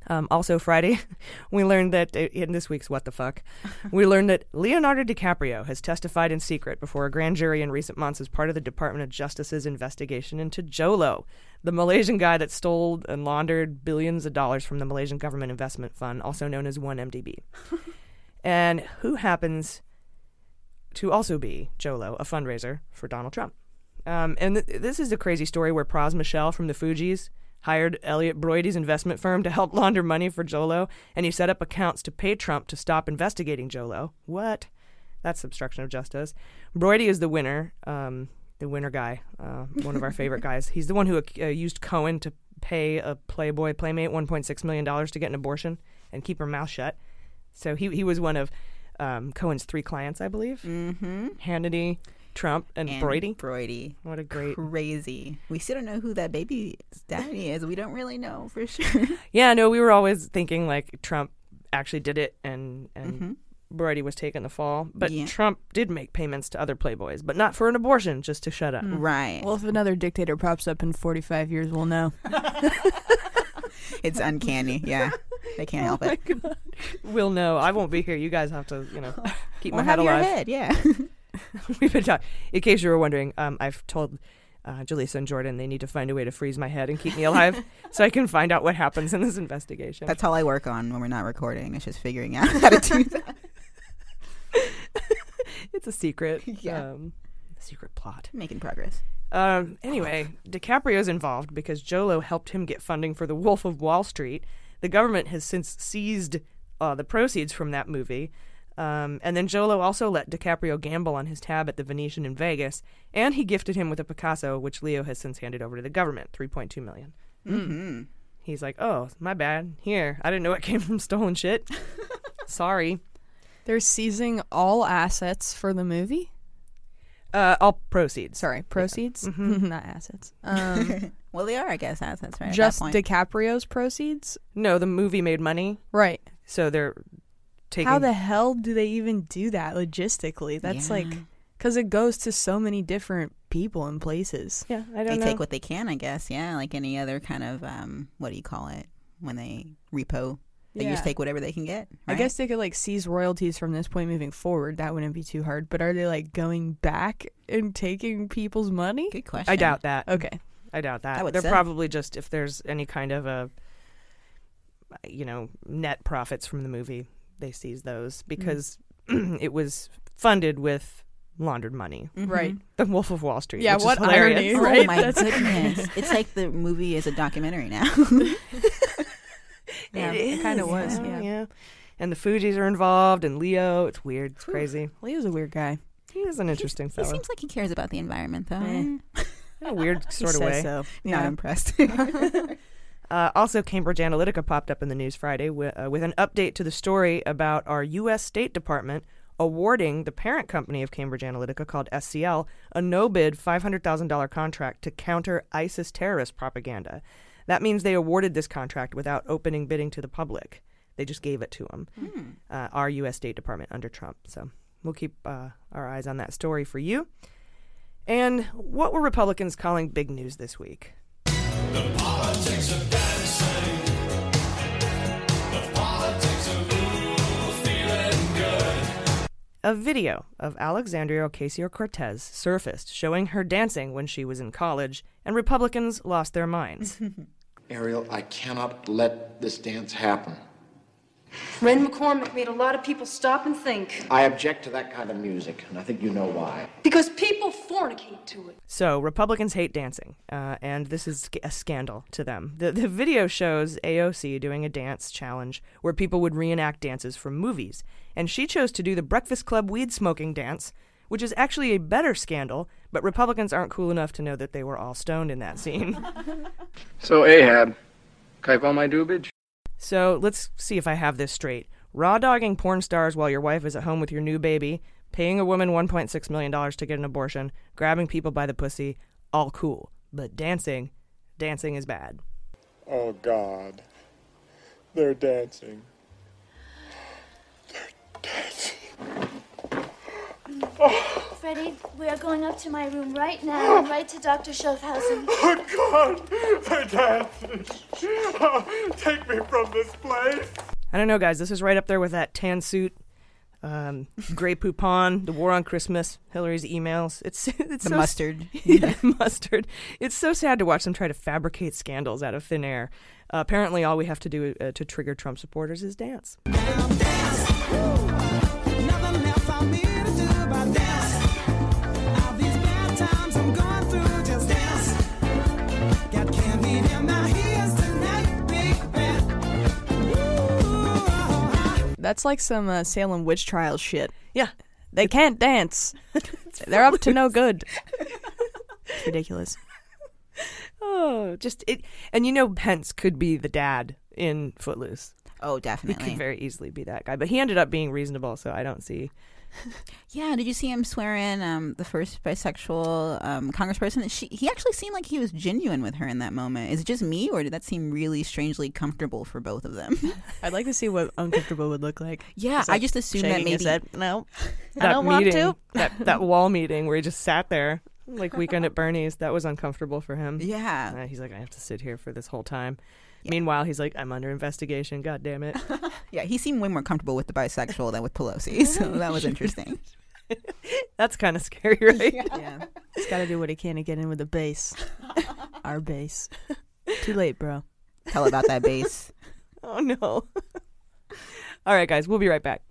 Um, also, Friday, we learned that uh, in this week's What the Fuck, we learned that Leonardo DiCaprio has testified in secret before a grand jury in recent months as part of the Department of Justice's investigation into Jho Low, the Malaysian guy that stole and laundered billions of dollars from the Malaysian Government Investment Fund, also known as 1MDB, and who happens to also be Jho Low, a fundraiser for Donald Trump. Um, and th- this is a crazy story where Pras Michel from the Fugees hired Elliot Broidy's investment firm to help launder money for Jho Low, and he set up accounts to pay Trump to stop investigating Jho Low. What? That's obstruction of justice. Broidy is the winner, um, the winner guy, uh, one of our favorite guys. He's the one who uh, used Cohen to pay a Playboy playmate $1.6 million to get an abortion and keep her mouth shut. So he, he was one of um, Cohen's three clients, I believe. Mm-hmm. Hannity, Trump, and, And Broidy. Broidy. What a great. Crazy. We still don't know who that baby's daddy is. We don't really know for sure. Yeah, no, we were always thinking like Trump actually did it and and Mhm. Broidy was taking the fall. But Yeah. Trump did make payments to other playboys, but not for an abortion, just to shut up. Mm. Right. Well, if another dictator pops up in 45 years, we'll know. it's uncanny. Yeah. They can't help Oh it. God. We'll know. I won't be here. You guys have to, you know, keep We'll my head have your alive. head, yeah. We've been talking. In case you were wondering, um, I've told uh, Jaleesa and Jordan they need to find a way to freeze my head and keep me alive so I can find out what happens in this investigation. That's all I work on when we're not recording. It's just figuring out how to do that. it's a secret. Yeah. Um, secret plot. Making progress. Um, anyway, DiCaprio's involved because Jho Low helped him get funding for The Wolf of Wall Street. The government has since seized uh, the proceeds from that movie. Um, and then Jho Low also let DiCaprio gamble on his tab at the Venetian in Vegas, and he gifted him with a Picasso, which Leo has since handed over to the government, three point two million. Mm-hmm. He's like, "Oh, my bad. Here, I didn't know it came from stolen shit. Sorry." They're seizing all assets for the movie. Uh, all proceeds. Sorry, proceeds, Mhm. not assets. Um, well, they are, I guess, assets, right? at that just point. DiCaprio's proceeds. No, the movie made money, Right. so they're taking. How the hell do they even do that logistically? That's like because it goes to so many different people and places. Yeah, I they don't know. take what they can, I guess. Yeah, like any other kind of um, what do you call it when they repo? They Yeah. just take whatever they can get. I guess they could like seize royalties from this point moving forward. That wouldn't be too hard. But are they like going back and taking people's money? Good question. I doubt that. Okay. I doubt that. That They're suck. probably just if there's any kind of a you know net profits from the movie, they seize those mm-hmm. because it was funded with laundered money. Mm-hmm. Right. The Wolf of Wall Street. Yeah, which is what hilarious. irony, Oh my That's- goodness! it's like the movie is a documentary now. Yeah, It it kind of was. yeah, Yeah. yeah. And the Fugees are involved, and Leo. It's weird. It's crazy. Leo's a weird guy. He is an interesting he fellow. seems like he cares about the environment, though. Eh. in a weird sort of way. so. Not Yeah. impressed. Uh, also, Cambridge Analytica popped up in the news Friday with, uh, with an update to the story about our U.S. State Department awarding the parent company of Cambridge Analytica, called SCL, a no bid $500,000 contract to counter ISIS terrorist propaganda. That means they awarded this contract without opening bidding to the public. They just gave it to them, Hmm. uh, our U.S. State Department under Trump. So we'll keep uh, our eyes on that story for you. And what were Republicans calling big news this week? A video of Alexandria Ocasio Cortez surfaced showing her dancing when she was in college, and Republicans lost their minds. Ariel, I cannot let this dance happen. Ren McCormack made a lot of people stop and think. I object to that kind of music, and I think you know why. Because people fornicate to it. So Republicans hate dancing, uh, and this is a scandal to them. The, the video shows AOC doing a dance challenge where people would reenact dances from movies, and she chose to do the Breakfast Club weed smoking dance, which is actually a better scandal. But Republicans aren't cool enough to know that they were all stoned in that scene. So, Ahab, can I call my dubage? So let's see if I have this straight. Raw dogging porn stars while your wife is at home with your new baby, paying a woman $1.6 million to get an abortion, grabbing people by the pussy, all cool. But dancing, dancing is bad. Oh, God. They're dancing. They're dancing. Freddie, we are going up to my room right now and right to Dr. Schaffhausen. Oh, God. They're. Oh, take me from this place. I don't know, guys. This is right up there with that tan suit, um, Grey Poupon, the War on Christmas, Hillary's emails. It's it's The so mustard. yeah, mustard. It's so sad to watch them try to fabricate scandals out of thin air. Uh, apparently, all we have to do uh, to trigger Trump supporters is dance. That's like some uh, Salem witch trial shit. Yeah. They can't dance. They're up to no good. It's ridiculous. Oh, just it, and you know, Pence could be the dad in Footloose. Oh, definitely. He definitely. could very easily be that guy, but he ended up being reasonable, so I don't see. Yeah, did you see him swear in um, the first bisexual um, congressperson? She, he actually seemed like he was genuine with her in that moment. Is it just me, or did that seem really strangely comfortable for both of them? I'd like to see what uncomfortable would look like. Yeah, Is I just assumed that maybe- head? no. I don't want to. that that wall meeting where he just sat there like weekend at Bernie's. That was uncomfortable for him. Yeah. Uh, he's like, I have to sit here for this whole time. Meanwhile, he's like, I'm under investigation. God damn it. yeah, he seemed way more comfortable with the bisexual than with Pelosi, so that was interesting. That's kind of scary, right? Yeah. He's got to do what he can to get in with the base. Our base. Too late, bro. Tell about that base. Oh no. All right, guys, we'll be right back.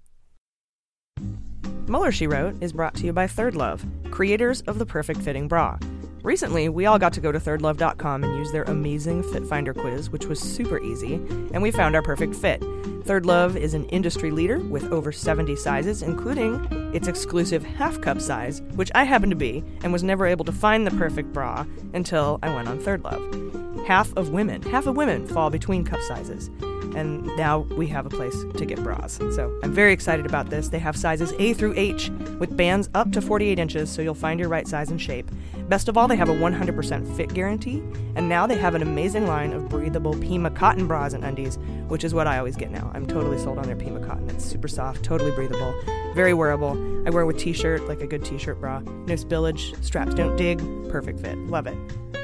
Mueller She Wrote is brought to you by ThirdLove, creators of the perfect fitting bra. Recently, we all got to go to thirdlove.com and use their amazing Fit Finder quiz, which was super easy, and we found our perfect fit. ThirdLove is an industry leader with over 70 sizes, including its exclusive half cup size, which I happen to be, and was never able to find the perfect bra until I went on ThirdLove. Half of women, half of women fall between cup sizes and now we have a place to get bras. So I'm very excited about this. They have sizes A through H with bands up to 48 inches, so you'll find your right size and shape. Best of all, they have a 100% fit guarantee, and now they have an amazing line of breathable Pima cotton bras and undies, which is what I always get now. I'm totally sold on their Pima cotton. It's super soft, totally breathable, very wearable. I wear with t-shirt, like a good t-shirt bra. No spillage, straps don't dig, perfect fit. Love it.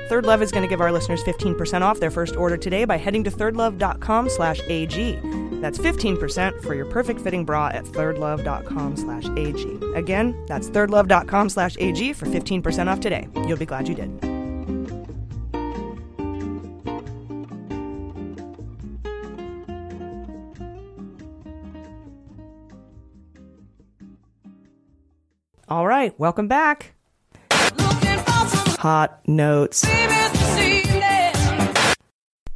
ThirdLove is going to give our listeners 15% off their first order today by heading to thirdlove.com slash AG. That's 15% for your perfect fitting bra at thirdlove.com slash AG. Again, that's thirdlove.com slash AG for 15% off today. You'll be glad you did. All right, welcome back. Hot notes. All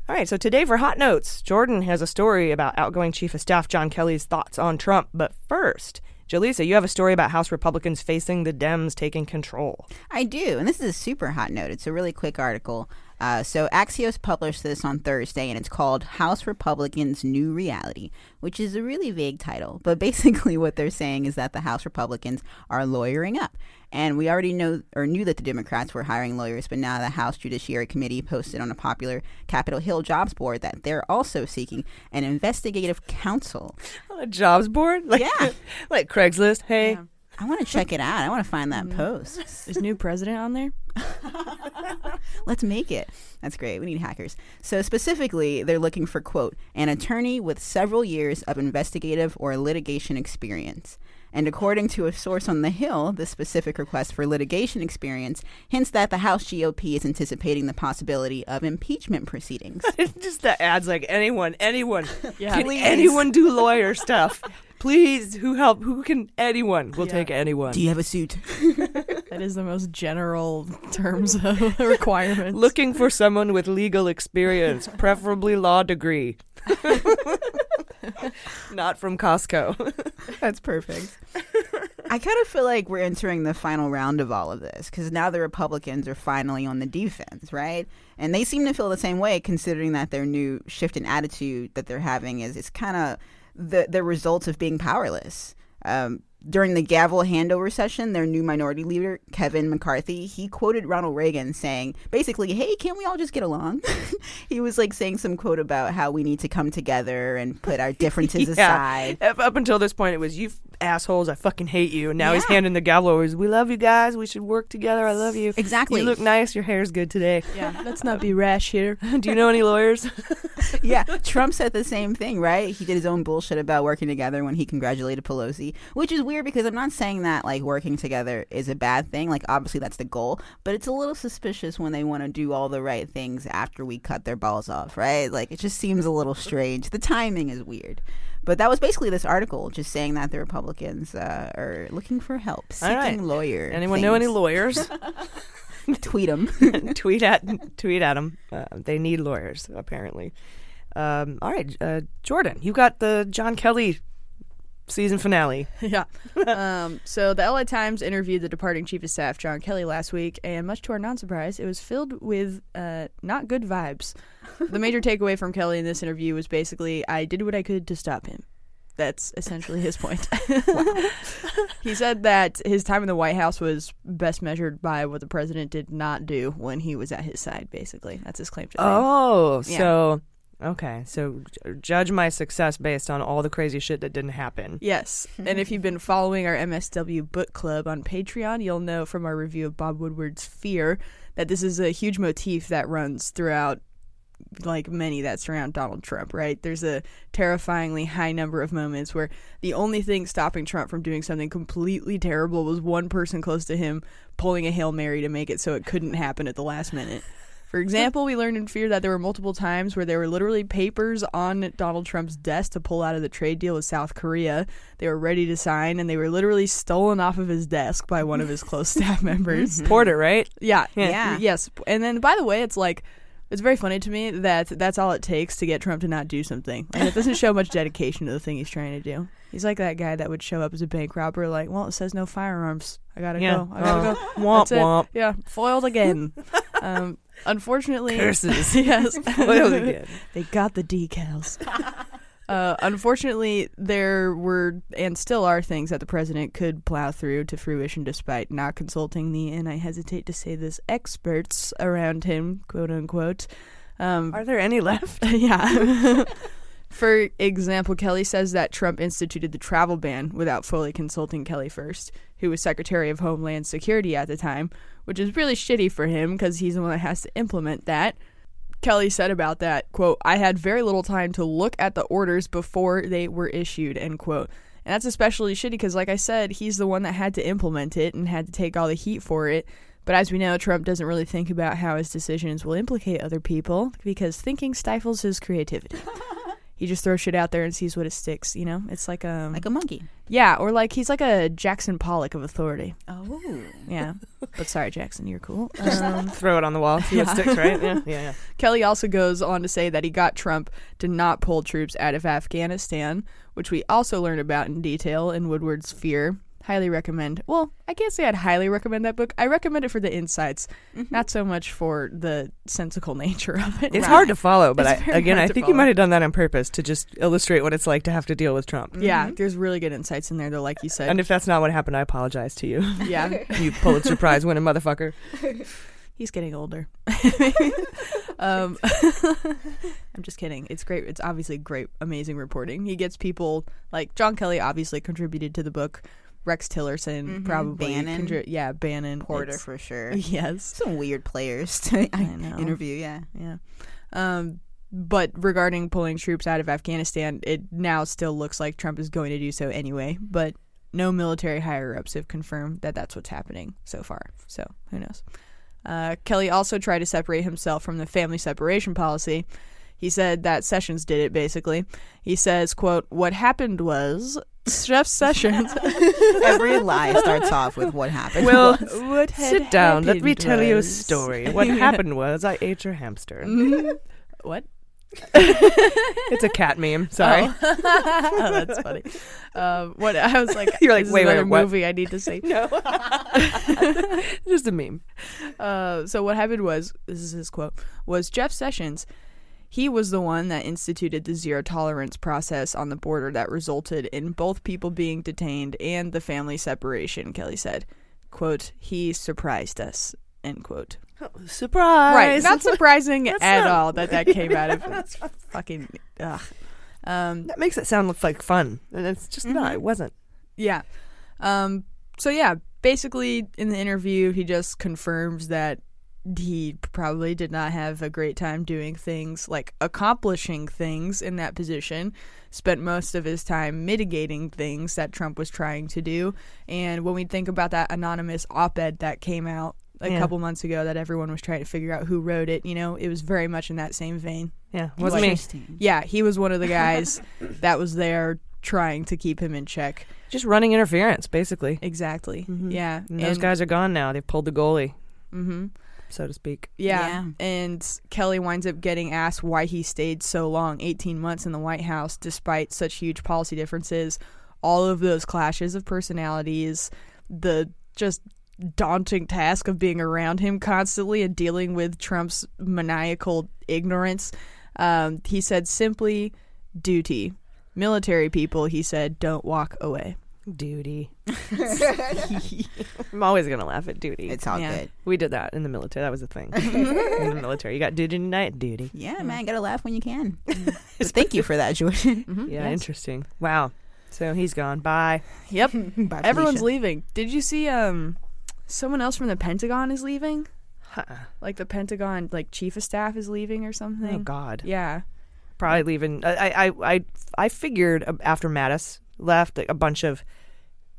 right, so today for Hot Notes, Jordan has a story about outgoing Chief of Staff John Kelly's thoughts on Trump. But first, Jaleesa, you have a story about House Republicans facing the Dems taking control. I do, and this is a super hot note. It's a really quick article. Uh, so Axios published this on Thursday, and it's called House Republicans' New Reality, which is a really vague title. But basically, what they're saying is that the House Republicans are lawyering up. And we already know or knew that the Democrats were hiring lawyers, but now the House Judiciary Committee posted on a popular Capitol Hill jobs board that they're also seeking an investigative counsel. A jobs board? Like, yeah. like Craigslist. Hey. I want to check it out. I want to find that mm-hmm. post. Is new president on there? Let's make it. That's great. We need hackers. So specifically, they're looking for quote an attorney with several years of investigative or litigation experience. And according to a source on the Hill, the specific request for litigation experience hints that the House GOP is anticipating the possibility of impeachment proceedings. Just that adds like anyone, anyone. Yeah. Can Please. anyone do lawyer stuff? Please, who help? Who can? Anyone. We'll Yeah. take anyone. Do you have a suit? That is the most general terms of requirements. Looking for someone with legal experience, preferably law degree. Not from Costco. That's perfect. I kind of feel like we're entering the final round of all of this because now the Republicans are finally on the defense, right? And they seem to feel the same way, considering that their new shift in attitude that they're having is it's kind of the the results of being powerless. Um, during the gavel handover session, their new minority leader, Kevin McCarthy, he quoted Ronald Reagan saying, basically, hey, can't we all just get along? he was like saying some quote about how we need to come together and put our differences aside. Up, up until this point, it was you assholes. I fucking hate you. And now he's handing the gavel over. We love you guys. We should work together. I love you. Exactly. You look nice. Your hair's good today. Yeah, let's not be rash here. Do you know any lawyers? yeah, Trump said the same thing, right? He did his own bullshit about working together when he congratulated Pelosi, which is weird because I'm not saying that like working together is a bad thing. Like obviously that's the goal, but it's a little suspicious when they want to do all the right things after we cut their balls off, right? Like it just seems a little strange. The timing is weird. But that was basically this article, just saying that the Republicans uh, are looking for help, All right. seeking lawyer. Anyone know any lawyers? Tweet them. tweet at tweet at them. Uh, they need lawyers apparently. Um, all right, uh, Jordan, you got the John Kelly season finale. yeah. Um, so the LA Times interviewed the departing chief of staff, John Kelly, last week, and much to our non-surprise, it was filled with uh, not good vibes. the major takeaway from Kelly in this interview was basically, I did what I could to stop him. That's essentially his point. he said that his time in the White House was best measured by what the president did not do when he was at his side. Basically, that's his claim to fame. Oh, Yeah. so okay, so j- judge my success based on all the crazy shit that didn't happen. Yes. and if you've been following our MSW book club on Patreon, you'll know from our review of Bob Woodward's Fear that this is a huge motif that runs throughout like many that surround Donald Trump, right? There's a terrifyingly high number of moments where the only thing stopping Trump from doing something completely terrible was one person close to him pulling a Hail Mary to make it so it couldn't happen at the last minute. For example, we learned in Fear that there were multiple times where there were literally papers on Donald Trump's desk to pull out of the trade deal with South Korea. They were ready to sign, and they were literally stolen off of his desk by one of his close staff members. Porter, right? Yeah, Yeah. yeah, yes. And then, by the way, it's like it's very funny to me that that's all it takes to get Trump to not do something. Like it doesn't show much dedication to the thing he's trying to do. He's like that guy that would show up as a bank robber, like, well, it says no firearms. I gotta Yeah. go. I gotta Oh. go. Womp womp. Yeah, foiled again. um, unfortunately, Curses. yes, Foiled again. they got the decals. Uh, unfortunately, there were and still are things that the president could plow through to fruition despite not consulting the, and I hesitate to say this, experts around him, quote unquote. Um, Are there any left? yeah. For example, Kelly says that Trump instituted the travel ban without fully consulting Kelly first, who was Secretary of Homeland Security at the time, which is really shitty for him because he's the one that has to implement that. Kelly said about that, quote, I had very little time to look at the orders before they were issued, end quote. And that's especially shitty because, like I said, he's the one that had to implement it and had to take all the heat for it. But as we know, Trump doesn't really think about how his decisions will implicate other people because thinking stifles his creativity. he just throws shit out there and sees what it sticks, you know? It's like a like a monkey. Yeah, or like he's like a Jackson Pollock of authority. Oh. Yeah. but sorry, Jackson, you're cool. Um, Throw it on the wall, see what sticks, right? Yeah, yeah, yeah. Kelly also goes on to say that he got Trump to not pull troops out of Afghanistan, which we also learned about in detail in Woodward's Fear. Highly recommend. Well, I can't say I'd highly recommend that book. I recommend it for the insights, not so much for the sensical nature of it. It's hard to follow, but I, again, I to think you might have done that on purpose to just illustrate what it's like to have to deal with Trump. Yeah, there's really good insights in there, though, like you said. And if that's not what happened, I apologize to you. Yeah. you Pulitzer Prize winning motherfucker. He's getting older. um, I'm just kidding. It's great. It's obviously great, amazing reporting. He gets people like John Kelly. Obviously contributed to the book. Rex Tillerson Mhm. probably. Bannon. contri- yeah, Bannon. Porter for sure. Yes. Some weird players to interview. Yeah. Yeah. Um, but regarding pulling troops out of Afghanistan, it now still looks like Trump is going to do so anyway. But no military higher ups have confirmed that that's what's happening so far. So who knows? Uh, Kelly also tried to separate himself from the family separation policy. He said that Sessions did it basically. He says, quote, what happened was Jeff Sessions Every lie starts off with what happened. Well, what had sit down. Let me happened tell you a story. What happened was I ate your hamster. Mhm. what? it's a cat meme. Sorry. Oh. Oh, that's funny. Um, what I was like, You're like, this is wait, wait, another what? movie I need to see. No, just a meme. Uh, so what happened was, this is his quote, was Jeff Sessions. He was the one that instituted the zero tolerance process on the border that resulted in both people being detained and the family separation. Kelly said, "quote He surprised us." End quote. Surprise! Right, not surprising at not- all that that came out of That's fucking. Ugh. Um, That makes it sound like fun, and it's just not. It wasn't. Yeah. Um, so yeah, basically in the interview, he just confirms that he probably did not have a great time doing things like accomplishing things in that position. Spent most of his time mitigating things that Trump was trying to do. And when we think about that anonymous op-ed that came out a Yeah. couple months ago that everyone was trying to figure out who wrote it, you know, it was very much in that same vein. Yeah, wasn't me. Yeah, he was one of the guys that was there trying to keep him in check. Just running interference, basically. Exactly. Yeah. And those guys are gone now. They've pulled the goalie, Mm-hmm. So to speak. Yeah. And Kelly winds up getting asked why he stayed so long, 18 months in the White House, despite such huge policy differences, all of those clashes of personalities, the just daunting task of being around him constantly and dealing with Trump's maniacal ignorance. Um, he said simply duty. Military people, he said, don't walk away. Duty. I'm always gonna laugh at duty. It's all Yeah. good. We did that in the military. That was a thing. in the military, you got duty tonight. Duty. Yeah, man, gotta laugh when you can. But thank you for that, Jordan. Yeah, interesting. Wow. So he's gone. Bye. Yep. Bye, Everyone's Felicia. leaving. Did you see um someone else from the Pentagon is leaving? Uh-uh. Like the Pentagon like chief of staff is leaving or something? Oh God. Yeah. Probably leaving. I I I I, I figured uh, after Mattis left, a bunch of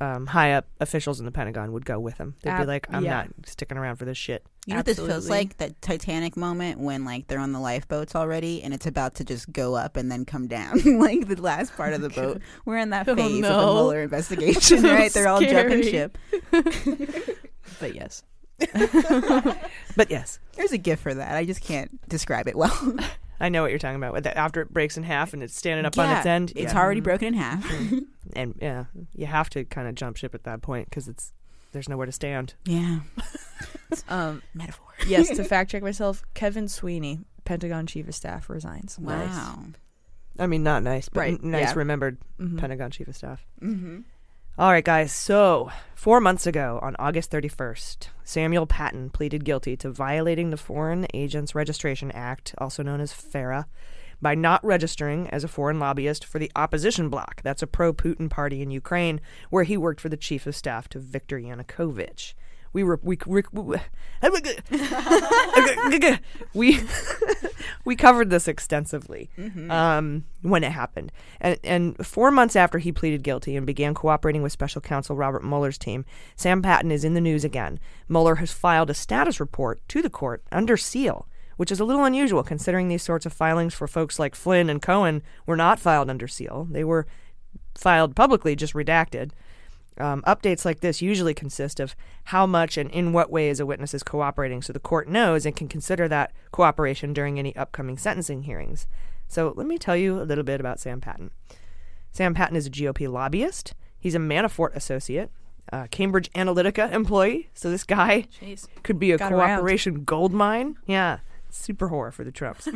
um, high up officials in the Pentagon would go with him. They'd be like, "I'm yeah. not sticking around for this shit." You know what this feels like? That Titanic moment when like they're on the lifeboats already and it's about to just go up and then come down. like the last part of the boat. We're in that Oh, phase of the no. Mueller investigation, So right? They're all jumping ship. But yes. But yes, There's a gift for that. I just can't describe it well. I know what you're talking about. With after it breaks in half and it's standing up on its end, It's yeah. already broken in half. and yeah, you have to kind of jump ship at that point because it's there's nowhere to stand. yeah. Um Metaphor. yes, to fact check myself, Kevin Sweeney, Pentagon chief of staff resigns. Wow. I mean, not nice, but Right, n- nice yeah. remembered Mhm. Pentagon chief of staff. Mm-hmm. All right, guys. So, four months ago, on August 31st, Samuel Patten pleaded guilty to violating the Foreign Agents Registration Act, also known as FARA, by not registering as a foreign lobbyist for the opposition bloc. That's a pro Putin party in Ukraine, where he worked for the chief of staff to Viktor Yanukovych. We were we we we, we covered this extensively um, when it happened, and and four months after he pleaded guilty and began cooperating with Special Counsel Robert Mueller's team, Sam Patten is in the news again. Mueller has filed a status report to the court under seal, which is a little unusual considering these sorts of filings for folks like Flynn and Cohen were not filed under seal; they were filed publicly, just redacted. Um, updates like this usually consist of how much and in what ways a witness is cooperating so the court knows and can consider that cooperation during any upcoming sentencing hearings. So let me tell you a little bit about Sam Patten. Sam Patten is a GOP lobbyist. He's a Manafort associate. uh, Cambridge Analytica employee. So this guy Jeez. could be a Got around. cooperation gold mine. Yeah, super horror for the Trumps.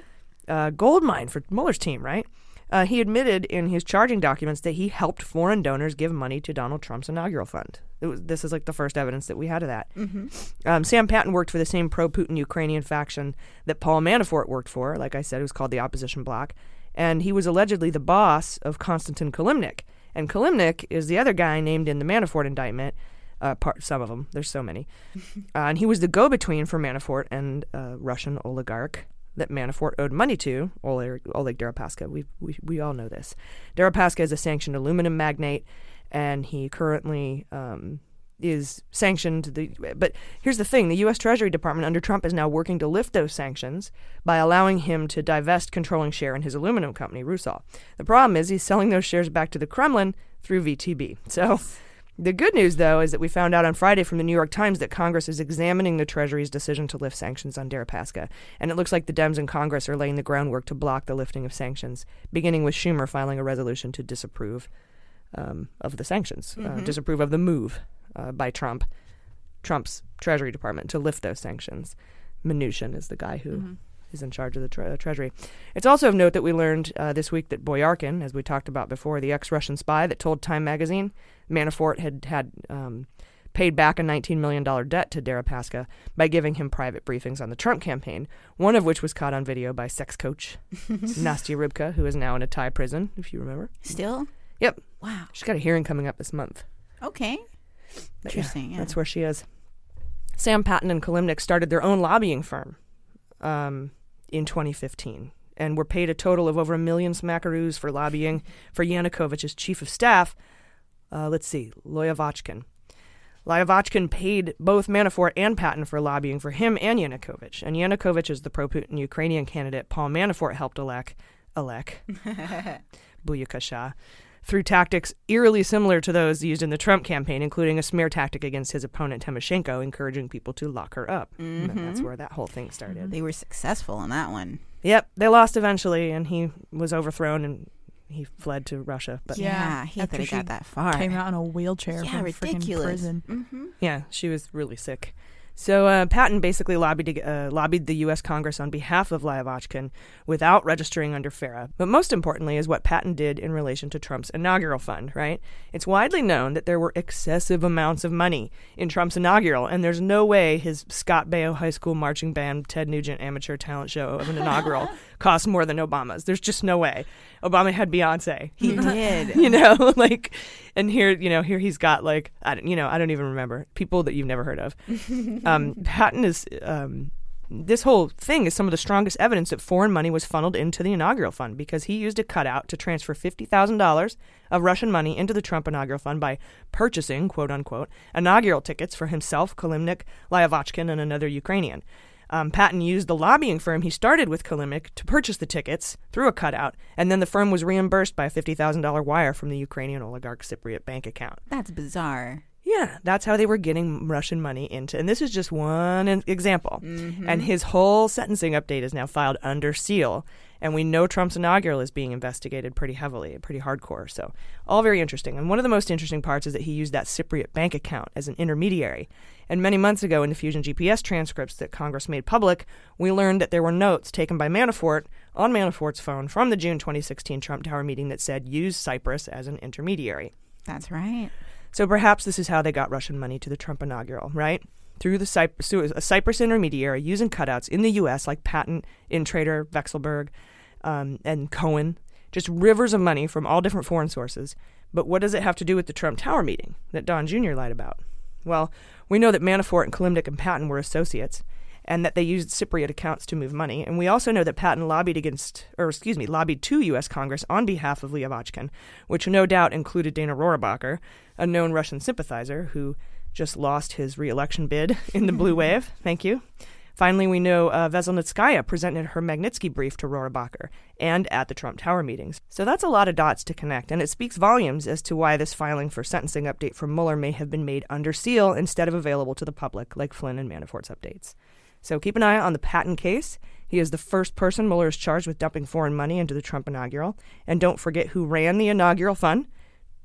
uh, gold mine for Mueller's team, right? Uh, he admitted in his charging documents that he helped foreign donors give money to Donald Trump's inaugural fund. Was, this is like the first evidence that we had of that. Mhm. Um, Sam Patten worked for the same pro-Putin Ukrainian faction that Paul Manafort worked for. Like I said, it was called the Opposition Bloc, and he was allegedly the boss of Konstantin Kilimnik. And Kilimnik is the other guy named in the Manafort indictment. Uh, part some of them. There's so many, uh, and he was the go-between for Manafort and uh, Russian oligarch that Manafort owed money to, Oleg, Oleg Deripaska. We, we we all know this. Deripaska is a sanctioned aluminum magnate, and he currently um, is sanctioned. The but here's the thing: the U.S. Treasury Department under Trump is now working to lift those sanctions by allowing him to divest controlling share in his aluminum company, Rusal. The problem is he's selling those shares back to the Kremlin through VTB. So. The good news, though, is that we found out on Friday from the New York Times that Congress is examining the Treasury's decision to lift sanctions on Deripaska. And it looks like the Dems in Congress are laying the groundwork to block the lifting of sanctions, beginning with Schumer filing a resolution to disapprove um, of the sanctions, uh, Mhm. disapprove of the move uh, by Trump, Trump's Treasury Department to lift those sanctions. Mnuchin is the guy who is Mhm. in charge of the tre- uh, Treasury. It's also of note that we learned uh, this week that Boyarkin, as we talked about before, the ex-Russian spy that told Time magazine Manafort had had um, paid back a $19 million debt to Deripaska by giving him private briefings on the Trump campaign, one of which was caught on video by sex coach Nastya Rybka, who is now in a Thai prison, if you remember. Still? Yep. Wow. She's got a hearing coming up this month. Okay. But yeah, Interesting. Yeah. That's where she is. Sam Patten and Kilimnik started their own lobbying firm um, in 2015 and were paid a total of over a million smackaroos for lobbying for Yanukovych's chief of staff. Uh, let's see, Lyovochkin. Lyovochkin paid both Manafort and Patten for lobbying for him and Yanukovych. And Yanukovych is the pro-Putin Ukrainian candidate Paul Manafort helped elect. elect. Buyukasha, through tactics eerily similar to those used in the Trump campaign, including a smear tactic against his opponent Timoshenko, encouraging people to lock her up. And that's where that whole thing started. They were successful in that one. Yep, they lost eventually, and he was overthrown and he fled to Russia. But Yeah, he after could have got that far. Came out in a wheelchair Yeah, from freaking ridiculous. prison. Mm-hmm. Yeah, she was really sick. So uh, Patten basically lobbied to, uh, lobbied the U.S. Congress on behalf of Lyovochkin without registering under FARA. But most importantly is what Patten did in relation to Trump's inaugural fund. Right? It's widely known that there were excessive amounts of money in Trump's inaugural, and there's no way his Scott Baio High School marching band Ted Nugent amateur talent show of an inaugural cost more than Obama's. There's just no way. Obama had Beyonce. He did. you know, like, and here, you know, here he's got like, I don't, you know, I don't even remember people that you've never heard of. um, Patten is, um, this whole thing is some of the strongest evidence that foreign money was funneled into the inaugural fund because he used a cutout to transfer $50,000 of Russian money into the Trump inaugural fund by purchasing, quote unquote, inaugural tickets for himself, Kilimnik, Lyovochkin, and another Ukrainian. Um, Patten used the lobbying firm he started with Kilimnik to purchase the tickets through a cutout, and then the firm was reimbursed by a $50,000 wire from the Ukrainian oligarch Cypriot bank account. That's bizarre. Yeah, that's how they were getting Russian money into. And this is just one example. Mhm. And his whole sentencing update is now filed under seal. And we know Trump's inaugural is being investigated pretty heavily, pretty hardcore. So, all very interesting. And one of the most interesting parts is that he used that Cypriot bank account as an intermediary. And many months ago, in the Fusion GPS transcripts that Congress made public, we learned that there were notes taken by Manafort on Manafort's phone from the June 2016 Trump Tower meeting that said use Cyprus as an intermediary. That's right. So perhaps this is how they got Russian money to the Trump inaugural, right? Through the a Cyprus intermediary using cutouts in the U.S. like Patten, Intrater, Vekselberg, um, and Cohen, just rivers of money from all different foreign sources. But what does it have to do with the Trump Tower meeting that Don Jr. lied about? Well, we know that Manafort and Kilimnik and Patten were associates, and that they used Cypriot accounts to move money. And we also know that Patten lobbied against, or excuse me, lobbied to U.S. Congress on behalf of Lyovochkin, which no doubt included Dana Rohrabacher, a known Russian sympathizer who just lost his reelection bid in the blue wave. Thank you. Finally, we know uh, Veselnitskaya presented her Magnitsky brief to Rohrabacher and at the Trump Tower meetings. So that's a lot of dots to connect, and it speaks volumes as to why this filing for sentencing update from Mueller may have been made under seal instead of available to the public, like Flynn and Manafort's updates. So keep an eye on the Patten case. He is the first person Mueller is charged with dumping foreign money into the Trump inaugural. And don't forget who ran the inaugural fund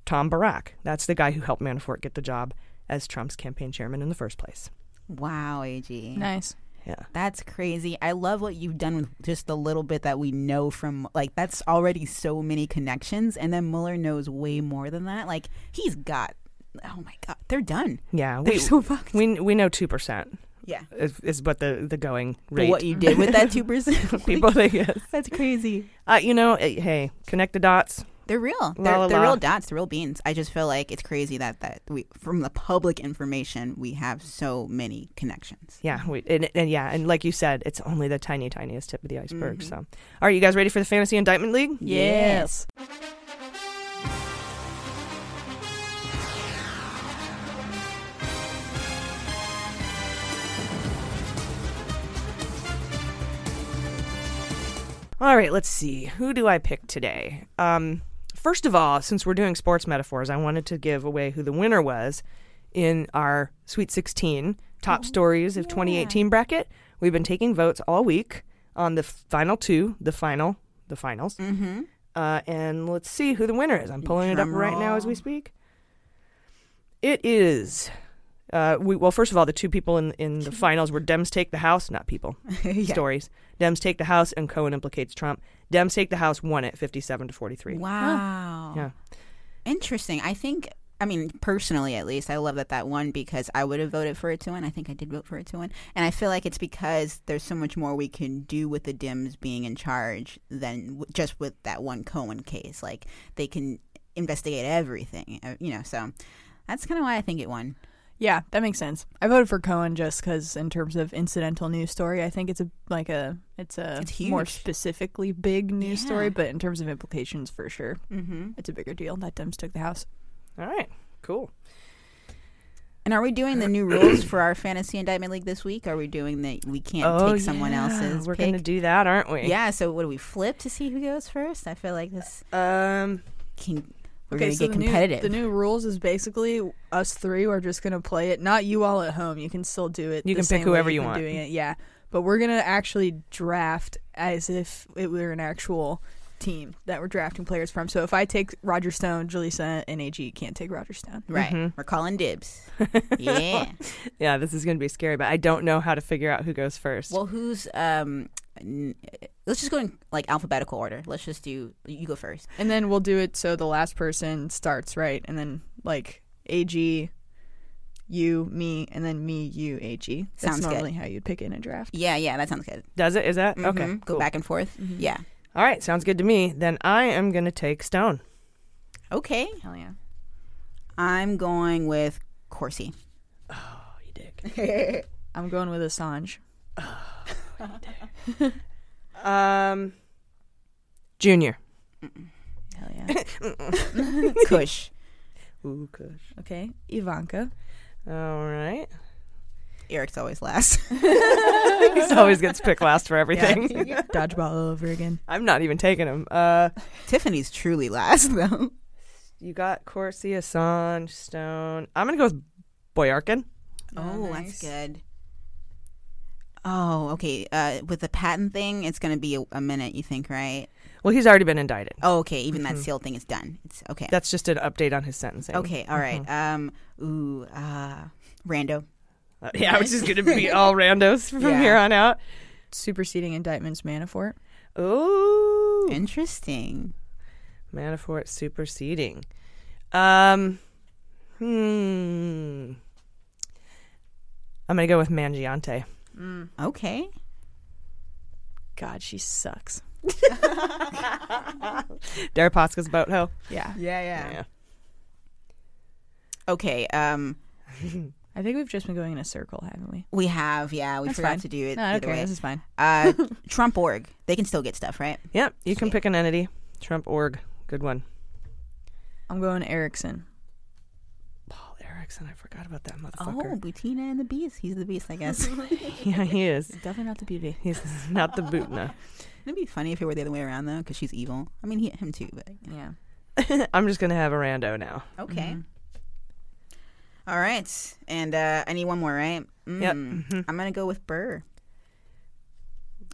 Tom Barrack. That's the guy who helped Manafort get the job as Trump's campaign chairman in the first place. Wow, AG. Nice. Yeah. That's crazy. I love what you've done with just the little bit that we know from like that's already so many connections and then Mueller knows way more than that. Like he's got oh my god, they're done. Yeah, They're we, so fucked. We we know two percent. Yeah. is, is what the the going But rate. what you did with that 2%? people think yes. That's crazy. Uh, you know, eh, hey, connect the dots. They're real. They're, la, they're la. real dots. They're real beans. I just feel like it's crazy that that we from the public information we have so many connections. Yeah, we, and, and yeah, and like you said, it's only the tiny, tiniest tip of the iceberg. Mhm. So, all right, you guys ready for the fantasy indictment league? Yes. All right, let's see. Who do I pick today? Um, first of all, since we're doing sports metaphors, I wanted to give away who the winner was in our Sweet 16 top stories of 2018 bracket. We've been taking votes all week on the final two, the final, the finals. Mm-hmm. Uh, and let's see who the winner is. I'm pulling it up Drum right now as we speak. It is. Uh, we, well, first of all, the two people in in the finals were Dems take the House, not people, Yeah. stories. Dems take the House, and Cohen implicates Trump. Dems take the House won it, fifty-seven to forty-three. Wow. Yeah. Interesting. I think. I mean, personally, at least, I love that that won because I would have voted for it to win. I think I did vote for it to win, and I feel like it's because there's so much more we can do with the Dims being in charge than w- just with that one Cohen case. Like they can investigate everything, uh, you know. So that's kind of why I think it won. Yeah, that makes sense. I voted for Cohen just because, in terms of incidental news story, I think it's a like a it's a It's more specifically big news Yeah. story. But in terms of implications, for sure, Mm-hmm. it's a bigger deal that Dems took the house. All right, cool. And are we doing the new rules for our fantasy indictment league this week? Are we doing that? We can't Oh, take someone yeah. else's. We're gonna do that, aren't we? Yeah. So what do we flip to see who goes first? I feel like this. Um, can, we're okay, gonna so get the new- the new rules is basically us three are just gonna play it. Not you all at home. You can still do it. You the can pick whoever you want. Doing it, yeah. But we're gonna actually draft as if it were an actual team that we're drafting players from. So if I take Roger Stone, Jaleesa, and AG can't take Roger Stone. right. Mhm. We're calling dibs. yeah. yeah, this is gonna be scary, but I don't know how to figure out who goes first. Well, who's um? n- Let's just go in like alphabetical order. Let's just do. You go first. And then we'll do it so the last person starts right, and then like AG, you, me, and then me, you, AG. That's Sounds good. normally how you'd pick in a draft. Yeah, yeah, that sounds good. Does it? Is that okay? Mhm. Go cool. back and forth. Yeah. All right, sounds good to me. Then I am gonna take Stone. Okay. Hell yeah. I'm going with Corsi. Oh, you dick. I'm going with Assange. Oh, you dick. Um, Junior. Hell yeah. Kush. Ooh, Kush. Okay, Ivanka. All right. Eric's always last. he always gets picked last for everything. Dodgeball all over again. I'm not even taking him. Uh, Tiffany's truly last though. you got Corsi, Assange, Stone. I'm gonna go with Boyarkin. Oh, nice. that's good. Oh, okay. Uh, with the Patten thing, it's gonna be a, a minute. You think, right? Well, he's already been indicted. Oh, okay. Even that Mhm. seal thing is done. It's okay. That's just an update on his sentencing. okay. All right. Um. Ooh. Uh. Rando. Uh, yeah, which is gonna be all randos from Yeah. here on out. Superseding indictments, Manafort. Oh, Interesting. Manafort superseding. Um, hmm. I'm gonna go with Mangiante. Okay. God, she sucks. Deripaska's boat hoe. Yeah. Yeah. Yeah. Okay. Um. I think we've just been going in a circle, haven't we? We have. Yeah. We That's forgot fine. to do it. No, either okay, way. this is fine. Uh. Trump org. They can still get stuff, right? Yep, you can pick an entity. Trump org. Good one. I'm going Erickson. Paul Erickson. I forgot about that motherfucker. Oh, motherfucker. Butina and the Beast. He's the Beast, I guess. yeah, he is. Definitely not the beauty. He's not the Butna. It'd be funny if it were the other way around though, because she's evil. I mean, he, him too, but Yeah. I'm just gonna have a rando now. okay. All right, and uh, I need one more, right? Yep. Mm, Mhm. I'm gonna go with Burr.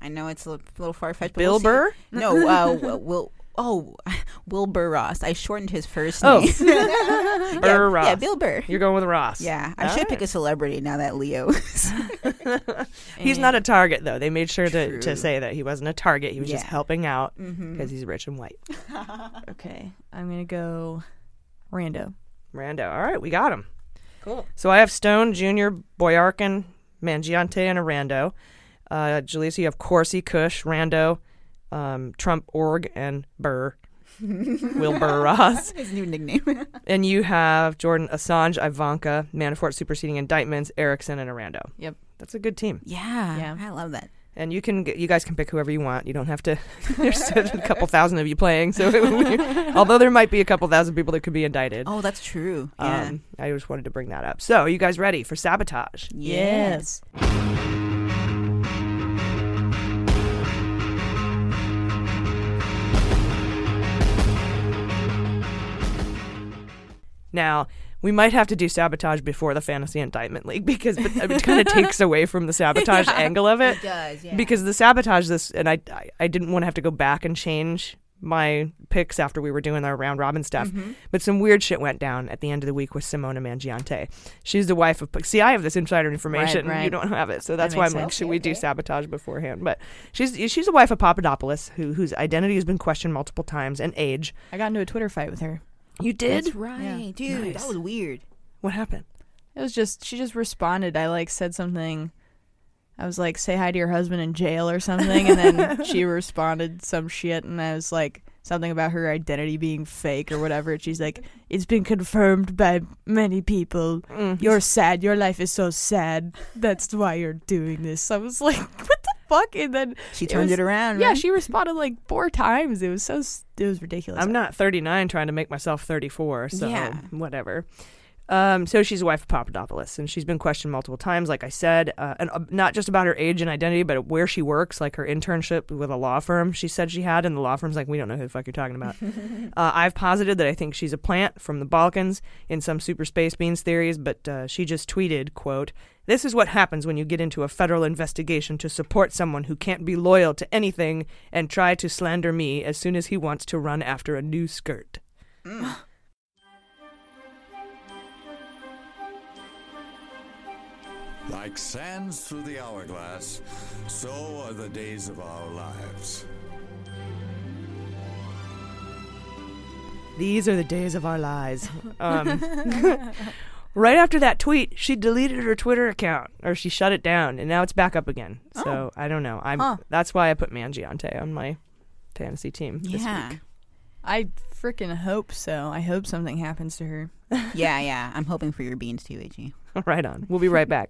I know it's a little, little far fetched. Bill Burr? No, uh, Will- Will Oh, Wilbur Ross. I shortened his first name. Oh. Burr yeah, Ross. Yeah, Bill Burr. You're going with Ross. Yeah, I All should right. pick a celebrity now that Leo. He's not a target though. They made sure to, to say that he wasn't a target. He was just helping out because Mhm. he's rich and white. Okay, I'm gonna go Rando. Rando. All right, we got him. Cool. So I have Stone, Junior, Boyarkin, Mangiante, and Arando. Rando. Uh, Jaleesa, you have Corsi, Kush, Rando, um, Trump, Org, and Burr. Wilbur Ross. His new nickname. And you have Jordan, Assange, Ivanka, Manafort superseding indictments, Erickson, and Arando. Yep. That's a good team. yeah, Yeah. I love that. And you can you guys can pick whoever you want. You don't have to. There's a couple thousand of you playing, so although there might be a couple thousand people that could be indicted. Oh, that's true. Yeah. Um, I just wanted to bring that up. So, are you guys ready for sabotage? Yes. Now, we might have to do sabotage before the fantasy indictment league because it, it kind of takes away from the sabotage Yeah, angle of it. it does, yeah. Because the sabotage this, and I, I, I didn't want to have to go back and change my picks after we were doing our round robin stuff. Mhm. But some weird shit went down at the end of the week with Simona Mangiante. She's the wife of. See, I have this insider information. Right, and You don't have it, so That that's why I'm like, should we do sabotage beforehand? But she's she's the wife of Papadopoulos, who whose identity has been questioned multiple times and age. I got into a Twitter fight with her. You did? That's right, dude. Nice. That was weird. What happened? It was just she just responded. I like said something. I was like, "Say hi to your husband in jail" or something, and then she responded some shit, and I was like something about her identity being fake or whatever. And she's like, "It's been confirmed by many people. Mm. You're sad. Your life is so sad. That's why you're doing this." I was like, "What the fuck?" And then She turned was- it around, Yeah, right? she responded like four times. It was so s- it was ridiculous. I'm not 39 trying to make myself 34, so Yeah. whatever. Um, so she's a wife of Papadopoulos, and she's been questioned multiple times, like I said, uh, and uh, not just about her age and identity, but where she works, like her internship with a law firm. She said she had, and the law firm's like, we don't know who the fuck you're talking about. uh, I've posited that I think she's a plant from the Balkans in some super space beans theories, but uh, she just tweeted, "quote This is what happens when you get into a federal investigation to support someone who can't be loyal to anything and try to slander me as soon as he wants to run after a new skirt." Like sands through the hourglass, so are the days of our lives. These are the days of our lives. Um, right after that tweet, she deleted her Twitter account, or she shut it down, and now it's back up again. So I don't know. I'm. Huh. That's why I put Mangiante on my fantasy team this Yeah. week. I freaking hope so. I hope something happens to her. yeah, yeah. I'm hoping for your beans too, AG. right on. We'll be right back.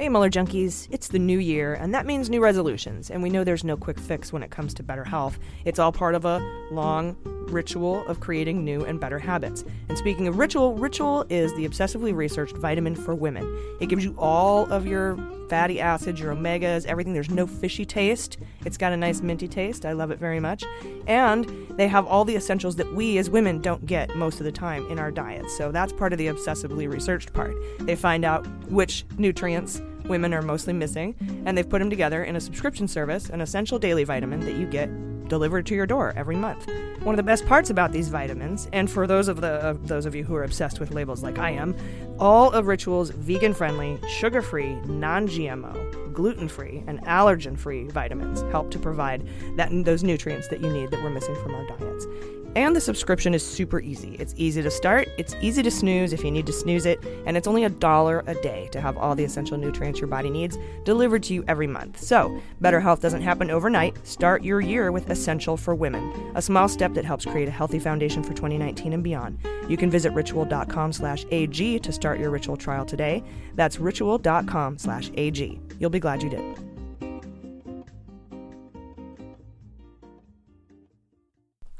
Hey, Mueller Junkies. It's the new year, and that means new resolutions. And we know there's no quick fix when it comes to better health. It's all part of a long ritual of creating new and better habits. And speaking of ritual, Ritual is the obsessively researched vitamin for women. It gives you all of your fatty acids, your omegas, everything. There's no fishy taste. It's got a nice minty taste. I love it very much. And they have all the essentials that we as women don't get most of the time in our diets. So that's part of the obsessively researched part. They find out which nutrients women are mostly missing, and they've put them together in a subscription service, an essential daily vitamin that you get delivered to your door every month. One of the best parts about these vitamins, and for those of the those of you who are obsessed with labels like I am, all of Ritual's vegan-friendly, sugar-free, non-GMO, gluten-free, and allergen-free vitamins help to provide that those nutrients that you need that we're missing from our diets. And the subscription is super easy. It's easy to start, it's easy to snooze if you need to snooze it, and it's only a dollar a day to have all the essential nutrients your body needs delivered to you every month. So, better health doesn't happen overnight. Start your year with Essential for Women, a small step that helps create a healthy foundation for 2019 and beyond. You can visit ritual.com slash AG to start your ritual trial today. That's ritual.com slash AG. You'll be glad you did.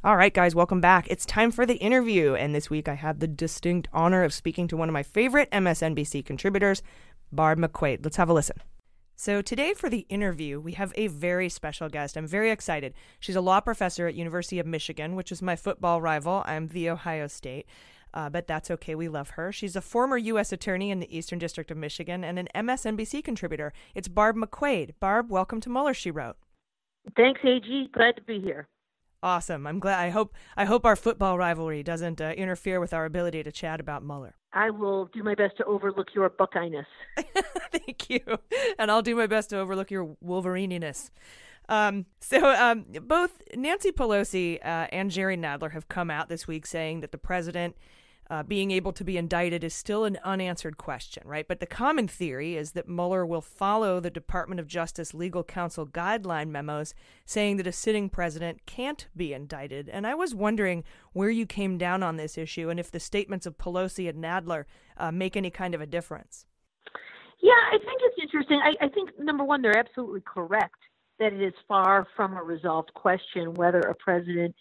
All right, guys, welcome back. It's time for the interview. And this week I had the distinct honor of speaking to one of my favorite MSNBC contributors, Barb McQuade. Let's have a listen. So today for the interview, we have a very special guest. I'm very excited. She's a law professor at University of Michigan, which is my football rival. I'm the Ohio State. Uh, but that's okay. We love her. She's a former U.S. attorney in the Eastern District of Michigan and an MSNBC contributor. It's Barb McQuade. Barb, welcome to Mueller, She Wrote. Thanks, AG. Glad to be here. Awesome. I'm glad. I hope. I hope our football rivalry doesn't uh, interfere with our ability to chat about Mueller. I will do my best to overlook your Buckeye-ness. Thank you, and I'll do my best to overlook your Wolveriness. Um, so um, both Nancy Pelosi uh, and Jerry Nadler have come out this week saying that the president uh, being able to be indicted is still an unanswered question, right? But the common theory is that Mueller will follow the Department of Justice legal counsel guideline memos saying that a sitting president can't be indicted. And I was wondering where you came down on this issue and if the statements of Pelosi and Nadler uh, make any kind of a difference. Yeah, I think it's interesting. I, I think, number one, they're absolutely correct that it is far from a resolved question whether a president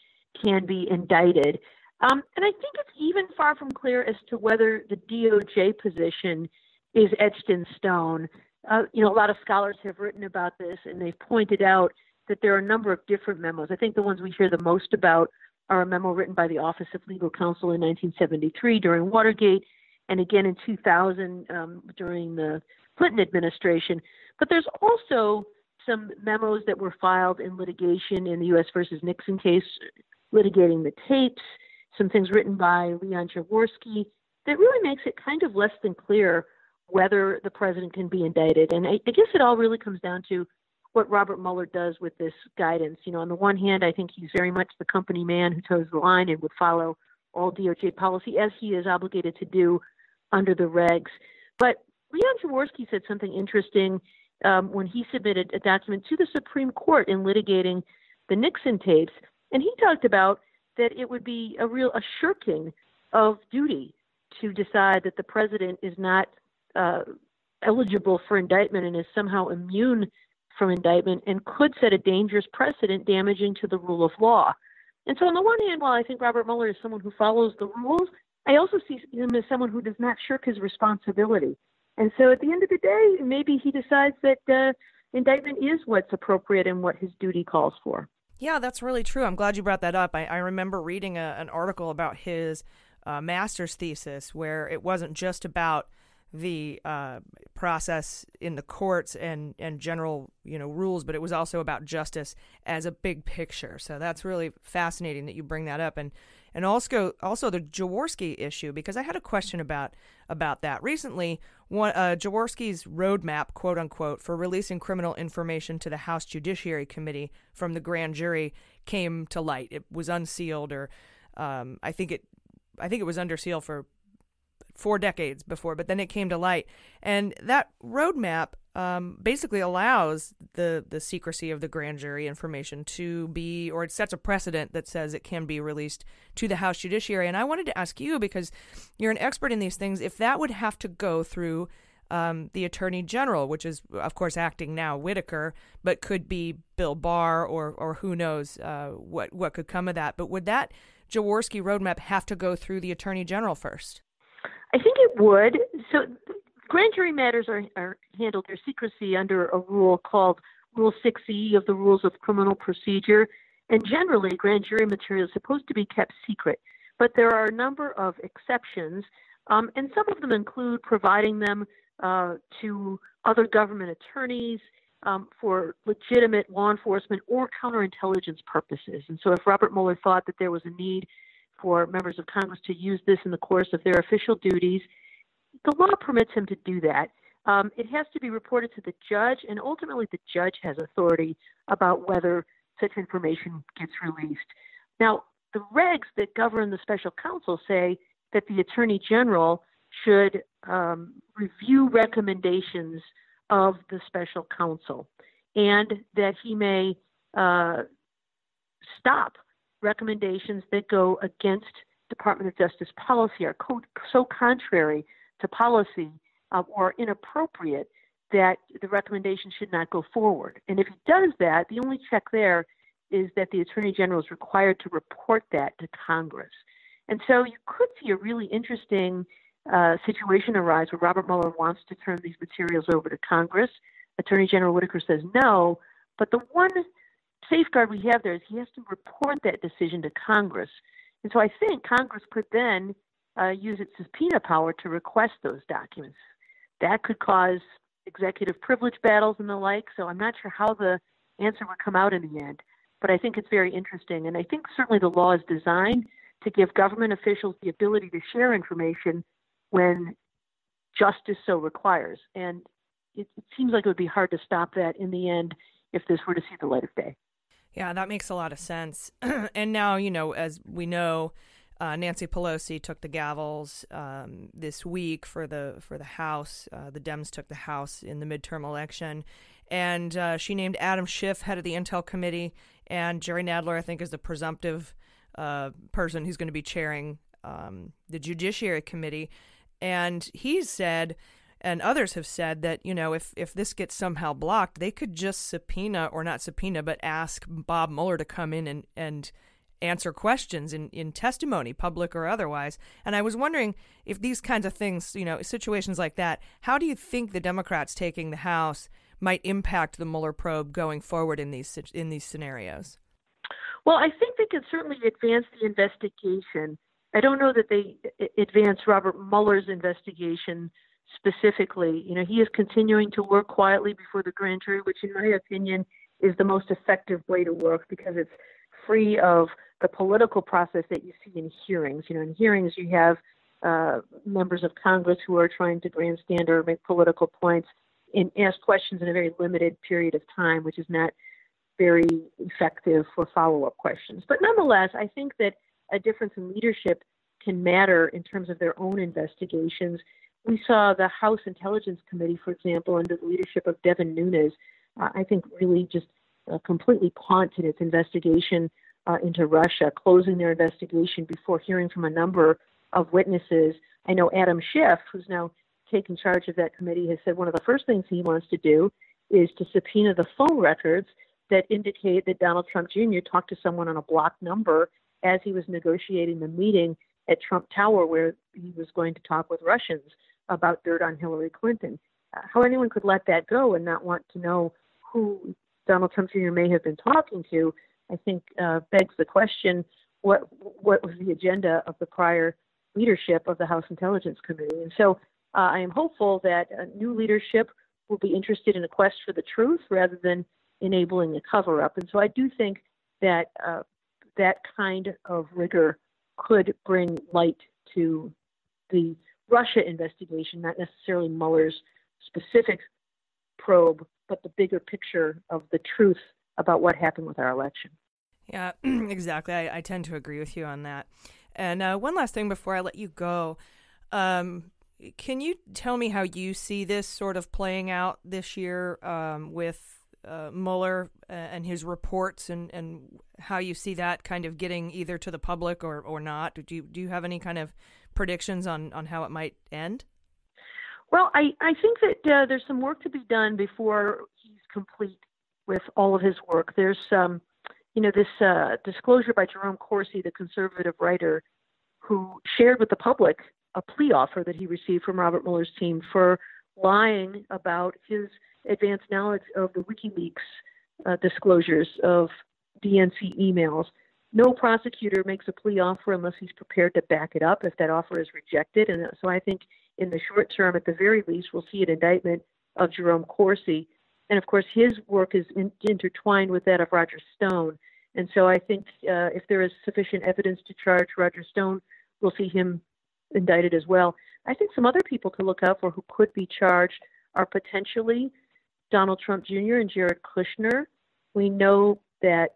can be indicted. Um, and I think it's even far from clear as to whether the DOJ position is etched in stone. Uh, you know, a lot of scholars have written about this, and they've pointed out that there are a number of different memos. I think the ones we hear the most about are a memo written by the Office of Legal Counsel in 1973 during Watergate, and again in 2000 um, during the Clinton administration. But there's also some memos that were filed in litigation in the U.S. versus Nixon case, litigating the tapes some things written by Leon Jaworski that really makes it kind of less than clear whether the president can be indicted. And I, I guess it all really comes down to what Robert Mueller does with this guidance. You know, on the one hand, I think he's very much the company man who toes the line and would follow all DOJ policy as he is obligated to do under the regs. But Leon Jaworski said something interesting um, when he submitted a document to the Supreme Court in litigating the Nixon tapes. And he talked about that it would be a real a shirking of duty to decide that the president is not uh, eligible for indictment and is somehow immune from indictment and could set a dangerous precedent damaging to the rule of law. And so, on the one hand, while I think Robert Mueller is someone who follows the rules, I also see him as someone who does not shirk his responsibility. And so, at the end of the day, maybe he decides that uh, indictment is what's appropriate and what his duty calls for. Yeah, that's really true. I'm glad you brought that up. I, I remember reading a, an article about his uh, master's thesis where it wasn't just about the uh, process in the courts and, and general you know rules, but it was also about justice as a big picture. So that's really fascinating that you bring that up. And and also also the Jaworski issue because I had a question about about that recently. One uh, Jaworski's roadmap, quote unquote, for releasing criminal information to the House Judiciary Committee from the grand jury came to light. It was unsealed, or um, I think it I think it was under seal for four decades before, but then it came to light. And that roadmap um, basically allows the, the secrecy of the grand jury information to be, or it sets a precedent that says it can be released to the House Judiciary. And I wanted to ask you, because you're an expert in these things, if that would have to go through um, the Attorney General, which is, of course, acting now Whitaker, but could be Bill Barr or, or who knows uh, what, what could come of that. But would that Jaworski roadmap have to go through the Attorney General first? I think it would. So grand jury matters are, are handled their secrecy under a rule called Rule 6E of the Rules of Criminal Procedure. And generally, grand jury material is supposed to be kept secret. But there are a number of exceptions, um, and some of them include providing them uh, to other government attorneys um, for legitimate law enforcement or counterintelligence purposes. And so, if Robert Mueller thought that there was a need for members of Congress to use this in the course of their official duties. The law permits him to do that. Um, it has to be reported to the judge, and ultimately, the judge has authority about whether such information gets released. Now, the regs that govern the special counsel say that the attorney general should um, review recommendations of the special counsel and that he may uh, stop recommendations that go against Department of Justice policy are co- so contrary to policy uh, or inappropriate that the recommendation should not go forward. And if he does that, the only check there is that the Attorney General is required to report that to Congress. And so you could see a really interesting uh, situation arise where Robert Mueller wants to turn these materials over to Congress. Attorney General Whitaker says no. But the one safeguard we have there is he has to report that decision to Congress. And so I think Congress could then uh, use its subpoena power to request those documents. That could cause executive privilege battles and the like. So I'm not sure how the answer would come out in the end. but I think it's very interesting. And I think certainly the law is designed to give government officials the ability to share information when justice so requires. And it, it seems like it would be hard to stop that in the end if this were to see the light of day. Yeah, that makes a lot of sense. and now, you know, as we know, uh, Nancy Pelosi took the gavels um, this week for the for the House. Uh, the Dems took the House in the midterm election, and uh, she named Adam Schiff head of the Intel Committee, and Jerry Nadler, I think, is the presumptive uh, person who's going to be chairing um, the Judiciary Committee. And he said, and others have said that you know if if this gets somehow blocked, they could just subpoena or not subpoena, but ask Bob Mueller to come in and and answer questions in, in testimony, public or otherwise. And I was wondering if these kinds of things, you know, situations like that, how do you think the Democrats taking the House might impact the Mueller probe going forward in these in these scenarios? Well, I think they can certainly advance the investigation. I don't know that they advance Robert Mueller's investigation specifically. You know, he is continuing to work quietly before the grand jury, which, in my opinion, is the most effective way to work because it's free of the political process that you see in hearings. You know, in hearings, you have uh, members of Congress who are trying to grandstand or make political points and ask questions in a very limited period of time, which is not very effective for follow up questions. But nonetheless, I think that a difference in leadership can matter in terms of their own investigations. We saw the House Intelligence Committee, for example, under the leadership of Devin Nunes, uh, I think really just uh, completely punted its investigation uh, into Russia, closing their investigation before hearing from a number of witnesses. I know Adam Schiff, who's now taken charge of that committee, has said one of the first things he wants to do is to subpoena the phone records that indicate that Donald Trump Jr. talked to someone on a blocked number as he was negotiating the meeting at Trump Tower, where he was going to talk with Russians about dirt on Hillary Clinton. Uh, how anyone could let that go and not want to know who Donald Trump Jr. may have been talking to, I think uh, begs the question: what what was the agenda of the prior leadership of the House Intelligence Committee? And so, uh, I am hopeful that new leadership will be interested in a quest for the truth rather than enabling a cover up. And so, I do think that uh, that kind of rigor could bring light to the Russia investigation, not necessarily Mueller's specific probe, but the bigger picture of the truth about what happened with our election. Yeah, exactly. I, I, tend to agree with you on that. And uh, one last thing before I let you go. Um, can you tell me how you see this sort of playing out this year um, with uh, Mueller and his reports, and, and how you see that kind of getting either to the public or, or not? Do you, do you have any kind of predictions on, on how it might end? Well, I, I think that uh, there's some work to be done before he's complete with all of his work. There's, um, you know, this uh, disclosure by Jerome Corsi, the conservative writer, who shared with the public a plea offer that he received from Robert Mueller's team for lying about his advanced knowledge of the WikiLeaks uh, disclosures of DNC emails. No prosecutor makes a plea offer unless he's prepared to back it up if that offer is rejected. And so I think in the short term, at the very least, we'll see an indictment of Jerome Corsi. And of course, his work is in, intertwined with that of Roger Stone. And so I think uh, if there is sufficient evidence to charge Roger Stone, we'll see him indicted as well. I think some other people to look out for who could be charged are potentially Donald Trump Jr. and Jared Kushner. We know that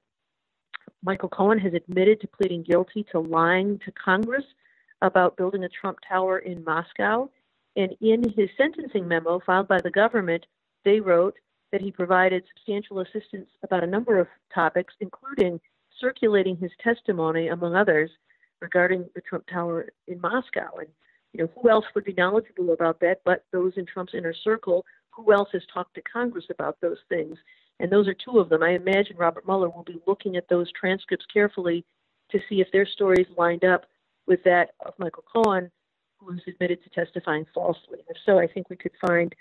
Michael Cohen has admitted to pleading guilty to lying to Congress about building a Trump Tower in Moscow. And in his sentencing memo filed by the government, they wrote that he provided substantial assistance about a number of topics, including circulating his testimony, among others, regarding the Trump Tower in Moscow. And you know, who else would be knowledgeable about that but those in Trump's inner circle? Who else has talked to Congress about those things? And those are two of them. I imagine Robert Mueller will be looking at those transcripts carefully to see if their stories lined up with that of Michael Cohen, who was admitted to testifying falsely. If so, I think we could find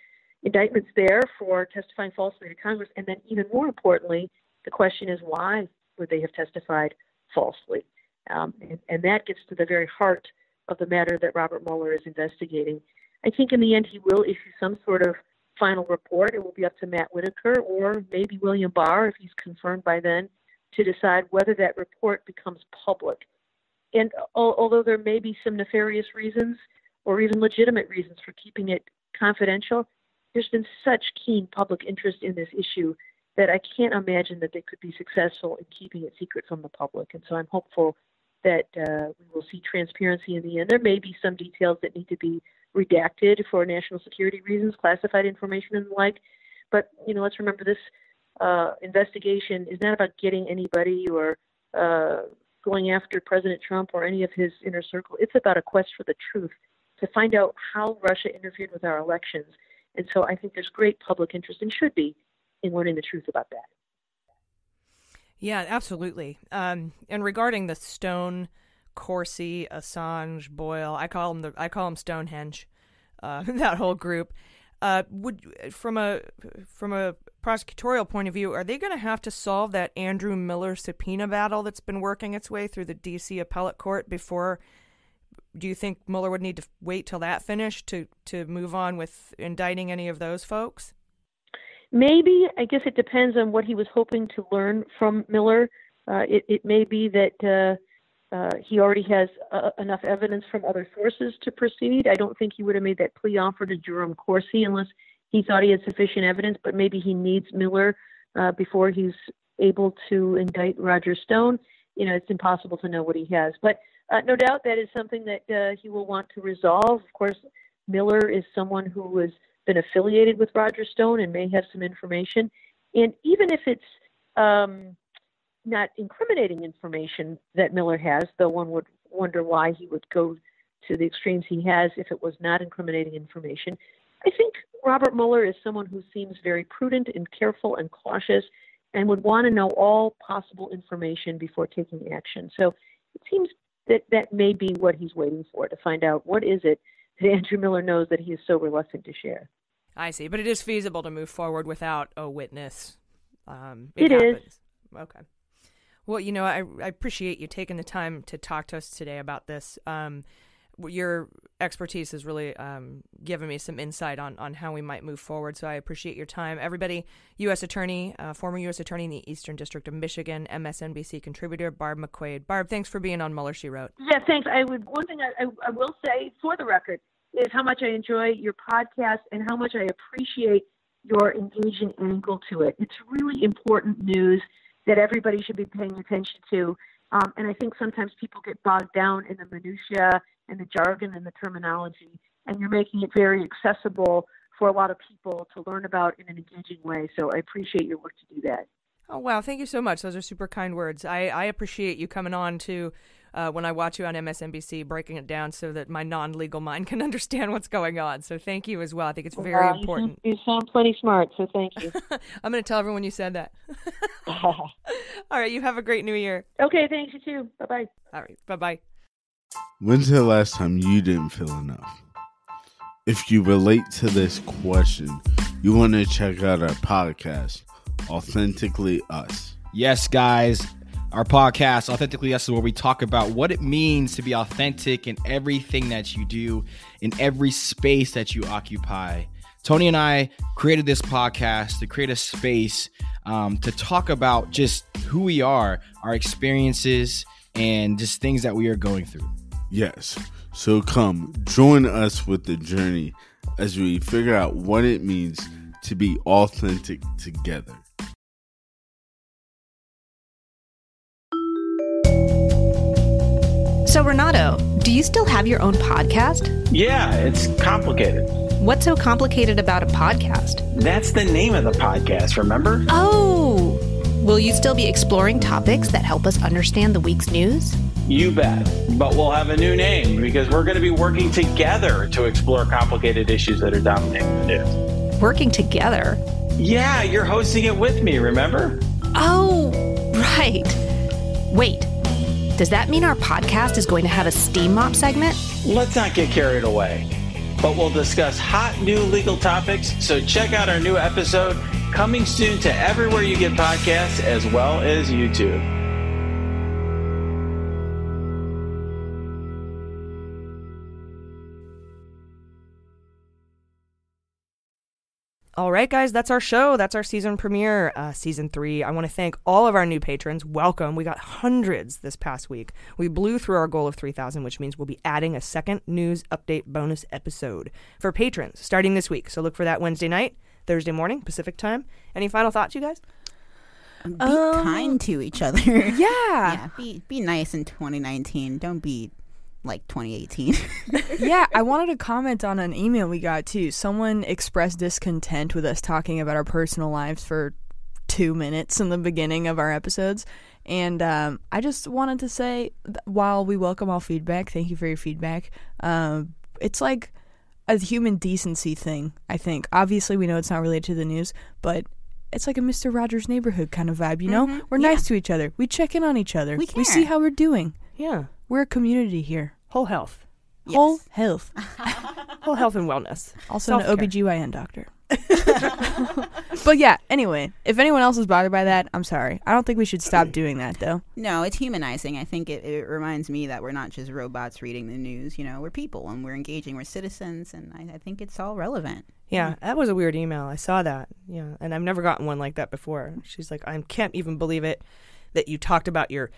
indictments there for testifying falsely to Congress. And then, even more importantly, the question is why would they have testified falsely? Um, and, and that gets to the very heart of the matter that Robert Mueller is investigating. I think in the end he will issue some sort of final report. It will be up to Matt Whitaker or maybe William Barr if he's confirmed by then to decide whether that report becomes public. And although there may be some nefarious reasons or even legitimate reasons for keeping it confidential, there's been such keen public interest in this issue that I can't imagine that they could be successful in keeping it secret from the public. And so I'm hopeful that uh, we will see transparency in the end. There may be some details that need to be redacted for national security reasons, classified information and the like. But you know, let's remember this uh, investigation is not about getting anybody or uh, going after President Trump or any of his inner circle. It's about a quest for the truth to find out how Russia interfered with our elections. And so I think there's great public interest and should be in learning the truth about that. Yeah, absolutely. Um, and regarding the Stone, Corsi, Assange, Boyle, I call them the I call them Stonehenge. Uh, that whole group. Uh, would from a from a prosecutorial point of view, are they going to have to solve that Andrew Miller subpoena battle that's been working its way through the D.C. appellate court before? Do you think Mueller would need to wait till that finished to to move on with indicting any of those folks? Maybe. I guess it depends on what he was hoping to learn from Miller. Uh, it, it may be that uh, uh, he already has uh, enough evidence from other sources to proceed. I don't think he would have made that plea offer to Jerome Corsi unless he thought he had sufficient evidence, but maybe he needs Miller uh, before he's able to indict Roger Stone. You know, it's impossible to know what he has. But uh, no doubt that is something that he will want to resolve. Of course, Miller is someone who has – been affiliated with Roger Stone and may have some information. And even if it's um, not incriminating information that Miller has, though one would wonder why he would go to the extremes he has if it was not incriminating information. I think Robert Mueller is someone who seems very prudent and careful and cautious and would want to know all possible information before taking action. So it seems that that may be what he's waiting for to find out what is it that Andrew Miller knows that he is so reluctant to share. I see, but it is feasible to move forward without a witness. Um, it, it is. Okay. Well, you know, I, I appreciate you taking the time to talk to us today about this. Um, your expertise has really um, given me some insight on, on how we might move forward. So I appreciate your time. Everybody, U.S. Attorney, uh, former U.S. Attorney in the Eastern District of Michigan, MSNBC contributor Barb McQuade. Barb, thanks for being on Mueller, She Wrote. Yeah, thanks. I would one thing I, I, I will say for the record is how much I enjoy your podcast and how much I appreciate your engaging angle to it. It's really important news that everybody should be paying attention to. Um, and I think sometimes people get bogged down in the minutiae and the jargon and the terminology, and you're making it very accessible for a lot of people to learn about in an engaging way. So I appreciate your work to do that. Oh, wow. Thank you so much. Those are super kind words. I, I appreciate you coming on to uh, when I watch you on MSNBC, breaking it down so that my non legal mind can understand what's going on. So thank you as well. I think it's very well, important. You, you sound plenty smart, so thank you. I'm going to tell everyone you said that. All right. You have a great new year. Okay. Thanks. You too. Bye bye. All right. Bye bye. When's the last time you didn't feel enough? If you relate to this question, you want to check out our podcast, Authentically Us. Yes, guys our podcast, Authentically Us, is where we talk about what it means to be authentic in everything that you do, in every space that you occupy. Tony and I created this podcast to create a space um, to talk about just who we are, our experiences, and just things that we are going through. Yes. So come join us with the journey as we figure out what it means to be authentic together. So, Renato, do you still have your own podcast? Yeah, it's complicated. What's so complicated about a podcast? That's the name of the podcast, remember? Oh, will you still be exploring topics that help us understand the week's news? You bet. But we'll have a new name because we're going to be working together to explore complicated issues that are dominating the news. Working together? Yeah, you're hosting it with me, remember? Oh, right. Wait. Does that mean our podcast is going to have a steam mop segment? Let's not get carried away. But we'll discuss hot new legal topics, so check out our new episode coming soon to everywhere you get podcasts as well as YouTube. All right, guys, that's our show. That's our season premiere, uh, season three. I want to thank all of our new patrons. Welcome. We got hundreds this past week. We blew through our goal of 3,000, which means we'll be adding a second news update bonus episode for patrons starting this week. So look for that Wednesday night, Thursday morning, Pacific time. Any final thoughts, you guys? Be kind to each other. Yeah. yeah. Be be nice in 2019. Don't be like 2018. yeah, I wanted to comment on an email we got too. Someone expressed discontent with us talking about our personal lives for two minutes in the beginning of our episodes. And um, I just wanted to say, while we welcome all feedback, thank you for your feedback. Um, it's like a human decency thing, I think. Obviously, we know it's not related to the news, but it's like a Mr. Rogers neighborhood kind of vibe, you know? Mhm, We're nice to each other. We check in on each other. We we see how we're doing. Yeah. We're a community here. Whole health. Whole health. Whole health and wellness. Also an Self-care. OBGYN doctor. but yeah, anyway, if anyone else is bothered by that, I'm sorry. I don't think we should stop doing that though. no, it's humanizing. I think it, it reminds me that we're not just robots reading the news. You know, we're people and we're engaging. We're citizens, and I, I think it's all relevant. Yeah, that was a weird email. I saw that. Yeah, and I've never gotten one like that before. She's like, I can't even believe it that you talked about your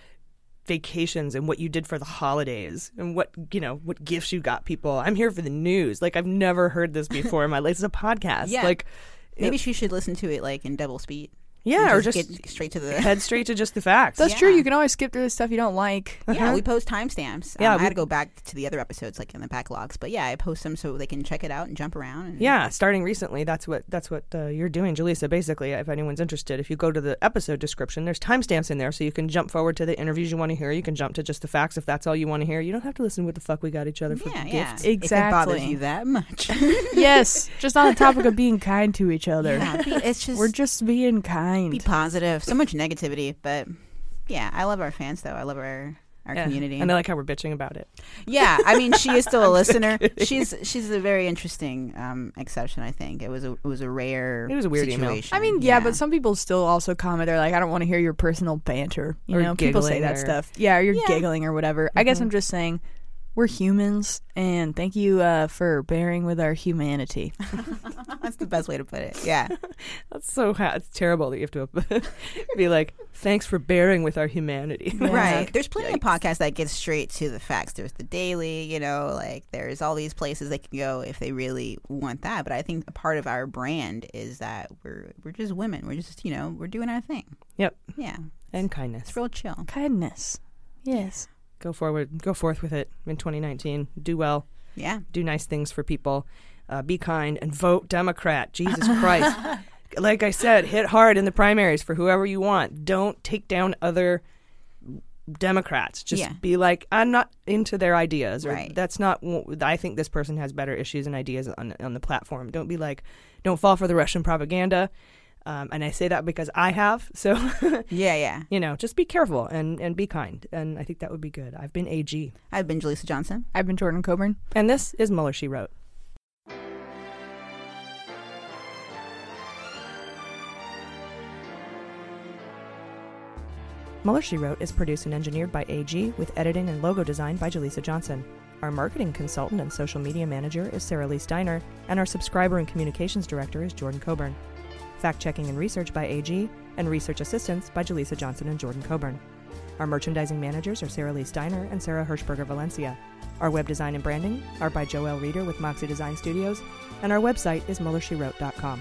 vacations and what you did for the holidays and what you know what gifts you got people. I'm here for the news. Like I've never heard this before in my life. It's a podcast. Yeah. Like Maybe it- she should listen to it like in double speed. Yeah, And or just get straight to the head straight to just the facts. That's true. You can always skip through the stuff you don't like. Yeah, we post timestamps. Um, Yeah, I had to go back to the other episodes, like in the backlogs. But yeah, I post them so they can check it out and jump around. And Yeah, starting recently, that's what that's what uh, you're doing, Jaleesa. Basically, if anyone's interested, if you go to the episode description, there's timestamps in there, so you can jump forward to the interviews you want to hear. You can jump to just the facts if that's all you want to hear. You don't have to listen to what the fuck we got each other for yeah, gifts. yeah. If it bothers you that much. yes, just on the topic of being kind to each other. Yeah, it's just we're just being kind. Be positive. So much negativity, but yeah, I love our fans though. I love our our Yeah, community. and I like how we're bitching about it. Yeah, I mean, she is still a I'm so listener. She's she's a very interesting um, exception. I think it was a it was a rare. It was a weird email. situation. I mean, yeah, but some people still also comment. They're like, I don't want to hear your personal banter. You Or know, people say that or- stuff. Yeah, or you're Yeah. giggling or whatever. I guess Mhm. I'm just saying, we're humans, and thank you uh, for bearing with our humanity. that's the best way to put it. Yeah, That's so ha- it's terrible that you have to be like, thanks for bearing with our humanity. right. There's plenty of podcasts that get straight to the facts. There's the Daily, you know, like there's all these places they can go if they really want that. But I think a part of our brand is that we're we're just women. We're just you know we're doing our thing. Yep. Yeah, And kindness. it's real chill. Kindness. Yes. Go forward. Go forth with it in 2019. Do well. Yeah. Do nice things for people. Uh, be kind and vote Democrat. Jesus Christ. like I said, hit hard in the primaries for whoever you want. Don't take down other Democrats. Just Yeah. be like, I'm not into their ideas, or Right. that's not. I think this person has better issues and ideas on on the platform. Don't be like, don't fall for the Russian propaganda. Um, and I say that because I have. So Yeah, yeah. you know, just be careful and and be kind. And I think that would be good. I've been AG, I've been Jaleesa Johnson. I've been Jordan Coburn. and this is Mueller. She wrote. Mueller, She Wrote is produced and engineered by AG with editing and logo design by Jaleesa Johnson. Our marketing consultant and social media manager is Sarah Lee Steiner, and our subscriber and communications director is Jordan Coburn. Fact checking and research by AG, and research assistance by Jaleesa Johnson and Jordan Coburn. Our merchandising managers are Sarah Lee Steiner and Sarah Hirschberger Valencia. Our web design and branding are by Joel Reeder with Moxie Design Studios, and our website is MuellerSheWrote.com.